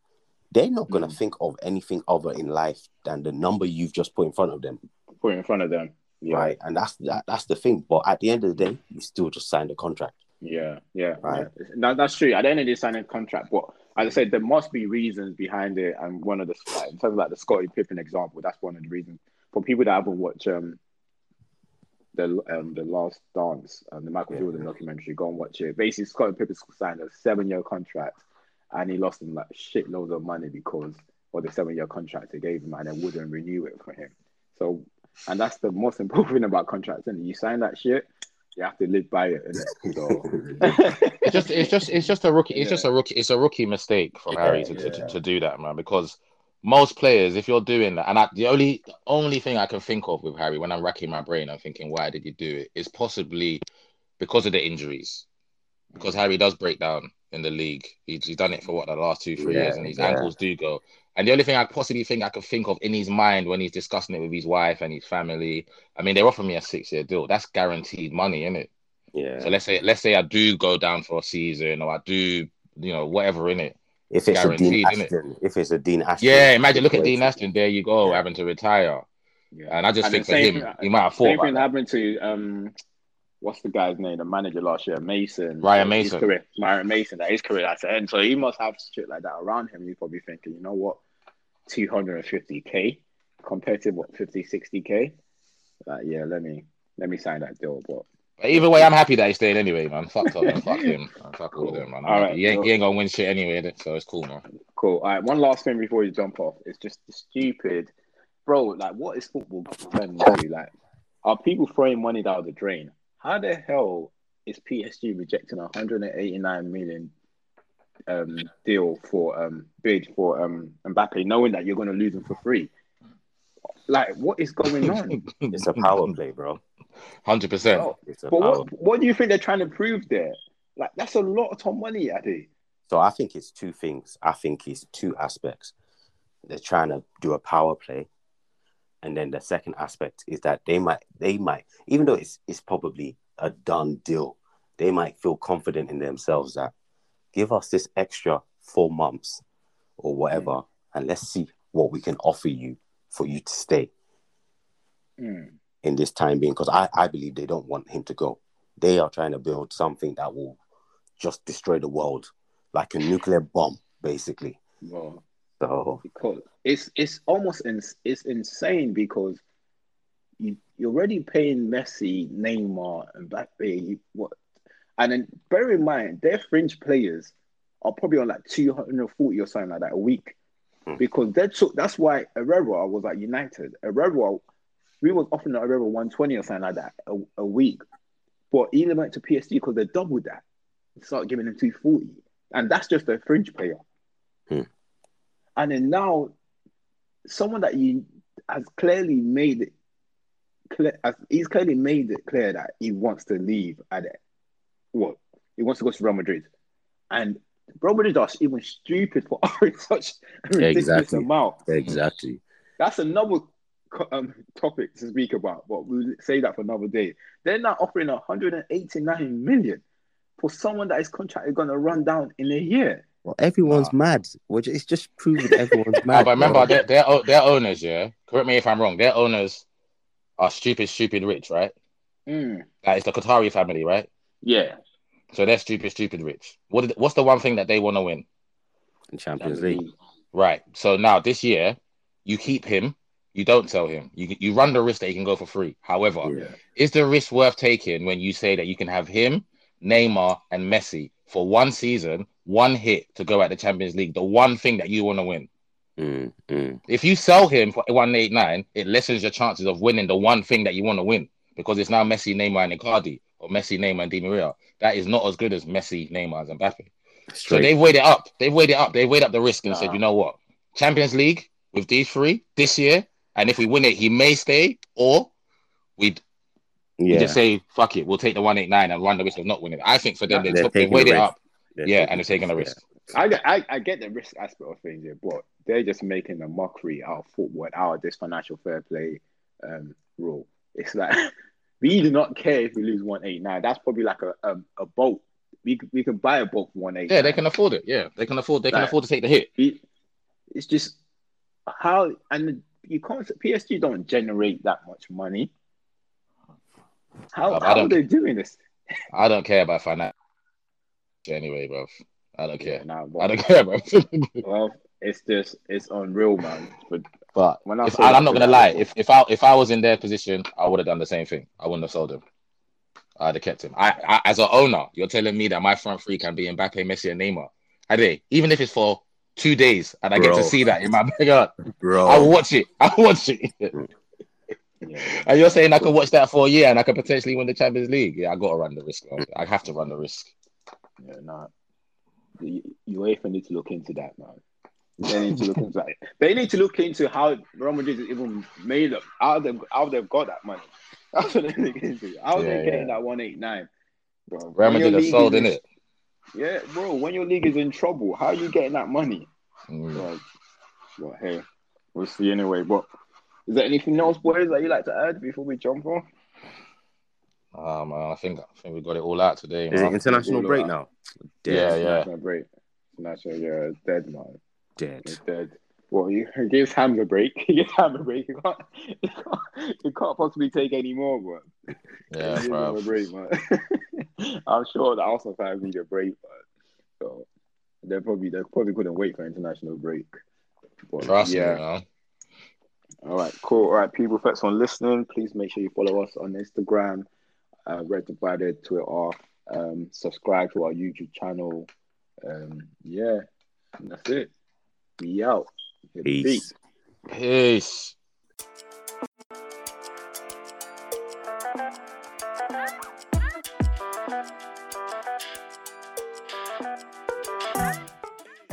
they're not gonna Mm. think of anything other in life than the number you've just put in front of them, put in front of them. Yeah, right? And that's that, that's the thing. But at the end of the day, you still just signed a contract. Yeah, yeah. Right. yeah. That, that's true. At the end of the signing contract, but as I said, there must be reasons behind it. And one of the like, in terms of like the Scottie Pippen example, that's one of the reasons for people that haven't watched um the um the Last Dance and the Michael Yeah. Jordan documentary, go and watch it. Basically, Scottie Pippen signed a seven year contract, and he lost him like shitloads of money because of the seven year contract they gave him, and they wouldn't renew it for him. So, and that's the most important <laughs> thing about contracts. And you sign that shit, you have to live by it. So, <laughs> It's just, it's just, it's just a rookie. It's Yeah. just a rookie. It's a rookie mistake from Yeah, Harry to, to, yeah. to do that, man. Because most players, if you're doing that, and I, the only, the only thing I can think of with Harry when I'm racking my brain, I'm thinking, why did you do it? Is possibly because of the injuries. Because mm. Harry does break down in the league. He's, he's done it for what the last two, three years, and his ankles do go. And the only thing I possibly think I could think of in his mind when he's discussing it with his wife and his family, I mean, they're offering me a six-year deal. That's guaranteed money, isn't it? Yeah. So let's say let's say I do go down for a season or I do, you know, whatever in it. if it's a Dean guaranteed, innit? Ashton, if it's a Dean Ashton, Yeah, imagine look at. Dean Ashton. There you go, Yeah. having to retire. yeah. And I just And think for him, thing- he might have thought Same thing that. happened to um, what's the guy's name? The manager last year, Mason. Ryan Mason. His Mason. career, Ryan Mason. That his career at the end. So he must have shit like that around him. He's probably thinking, you know what, two hundred and fifty k compared to what 50, 60 k. Like, yeah, let me let me sign that deal. But either way, I'm happy that he's staying anyway, man. Fuck Tottenham, fuck him, man. <laughs> fuck all of them, man. All right, he, ain't, cool. he ain't gonna win shit anyway, so it's cool, man. cool. All right, one last thing before you jump off. It's just stupid, bro. Like, what is football into? Like, are people throwing money down the drain? How the hell is PSG rejecting a 189 million um, deal for um, bid for um, Mbappe, knowing that you're going to lose him for free? Like, what is going on? <laughs> It's a power play, bro. Hundred percent. Bro, It's a but power. what, what do you think they're trying to prove there? Like, that's a lot of money, Adi. So I think it's two things. I think it's two aspects. They're trying to do a power play, and then the second aspect is that they might, they might, even though it's it's probably a done deal, they might feel confident in themselves that give us this extra four months or whatever, and let's see what we can offer you for you to stay Mm. in this time being. Because I I believe they don't want him to go. They are trying to build something that will just destroy the world, like a nuclear bomb, basically. Well, So because it's it's almost ins it's insane because you you're already paying Messi, Neymar, and Mbappe. What? And then bear in mind, their fringe players are probably on like 240 or something like that a week. Hmm. Because that's that's why Herrera was at United. Herrera, we was often offering Herrera 120 or something like that a, a week. But he went to PSG because they doubled that. Start giving him 240. And that's just a fringe player. Hmm. And then now, someone that you has clearly made it clear, he's clearly made it clear that he wants to leave at it. What he wants to go to Real Madrid, and Real Madrid are even stupid for <laughs> offering such a ridiculous Exactly. amount. Exactly. That's another um, topic to speak about, but we'll say that for another day. They're now offering 189 million for someone that is contracted going to run down in a year. Well, everyone's mad. Which it's just proving everyone's <laughs> Nah, mad. but remember, bro. their, their their owners, yeah. Correct me if I'm wrong. Their owners are stupid, stupid rich, right? Mm. That is the Qatari family, right? Yeah. So they're stupid, stupid rich. What did, what's the one thing that they want to win? in Champions League. Right. So now this year, you keep him. You don't sell him. You you run the risk that he can go for free. However, Yeah. is the risk worth taking when you say that you can have him, Neymar, and Messi for one season, one hit to go at the Champions League, the one thing that you want to win? Mm, mm. If you sell him for 189, it lessens your chances of winning the one thing that you want to win because it's now Messi, Neymar, and Icardi, or Messi, Neymar, and Di Maria. That is not as good as Messi, Neymar, and Mbappe. So they've weighed it up. They've weighed it up. They've weighed up the risk and Nah. said, you know what? Champions League with these three this year, and if we win it, he may stay, or we'd yeah. just say, fuck it, we'll take the 189 and run the risk of not winning. I think for them, They're they took, they taking weighed the it up. They're Yeah, taking- and they're taking a risk. I, get- I, I get the risk aspect of things here, but they're just making a mockery out of football and out of this financial fair play um, rule. It's like <laughs> we do not care if we lose 189. That's probably like a, a, a boat. We, we can buy a boat for 189. Yeah, they can afford it. Yeah, they can afford. They can afford to take the hit. It- it's just how and you can't PSG don't generate that much money. How, how are they doing this? I don't care about finance anyway, bro. I don't care. nah, I don't <laughs> care, bro. well, it's just it's unreal, man. But but When I if, say and that I'm not gonna lie. If if I if I was in their position, I would have done the same thing. I wouldn't have sold him. I'd have kept him. I, I as an owner, you're telling me that my front three can be in Mbappe, Messi, and Neymar. I do. Even if it's for two days, and I get to see that in my backyard, Bro. I watch it. I watch it. <laughs> yeah, and you're saying I could watch that for a year and I could potentially win the Champions League? Yeah, I got to run the risk. Man. I have to run the risk. yeah, nah. The UEFA need to look into that, man. They need to look into that. They need to look into how Real Madrid is even made up. How they how they've got that money. <laughs> That's what they look into. How Yeah, they getting yeah. that one eight nine, bro? Real Madrid are sold, in in- it. Yeah, bro. When your league is in trouble, how are you getting that money? Mm. Like, well, hey, we'll see anyway. But is there anything else, boys, that you like to add before we jump on? Um, I think I think we got it all out today. Is it international All break out. now? Yeah, Dead. yeah. National break. National, yeah, dead, man. Dead. It's dead. Well, you <laughs> gives Ham a break. <laughs> He gives Ham a break. You can't, <laughs> you can't, you can't possibly take any more, bro. Yeah, Give him bro. a break, man. I'm sure the Arsenal fans need a break, but so they probably they probably couldn't wait for international break. But, Trust yeah. me, man. All right, cool. All right, people, thanks for listening. Please make sure you follow us on Instagram, uh, Red Divided, Twitter. Um, subscribe to our YouTube channel. Um, yeah, and that's it. Be out. Hit the beat. Peace. Peace.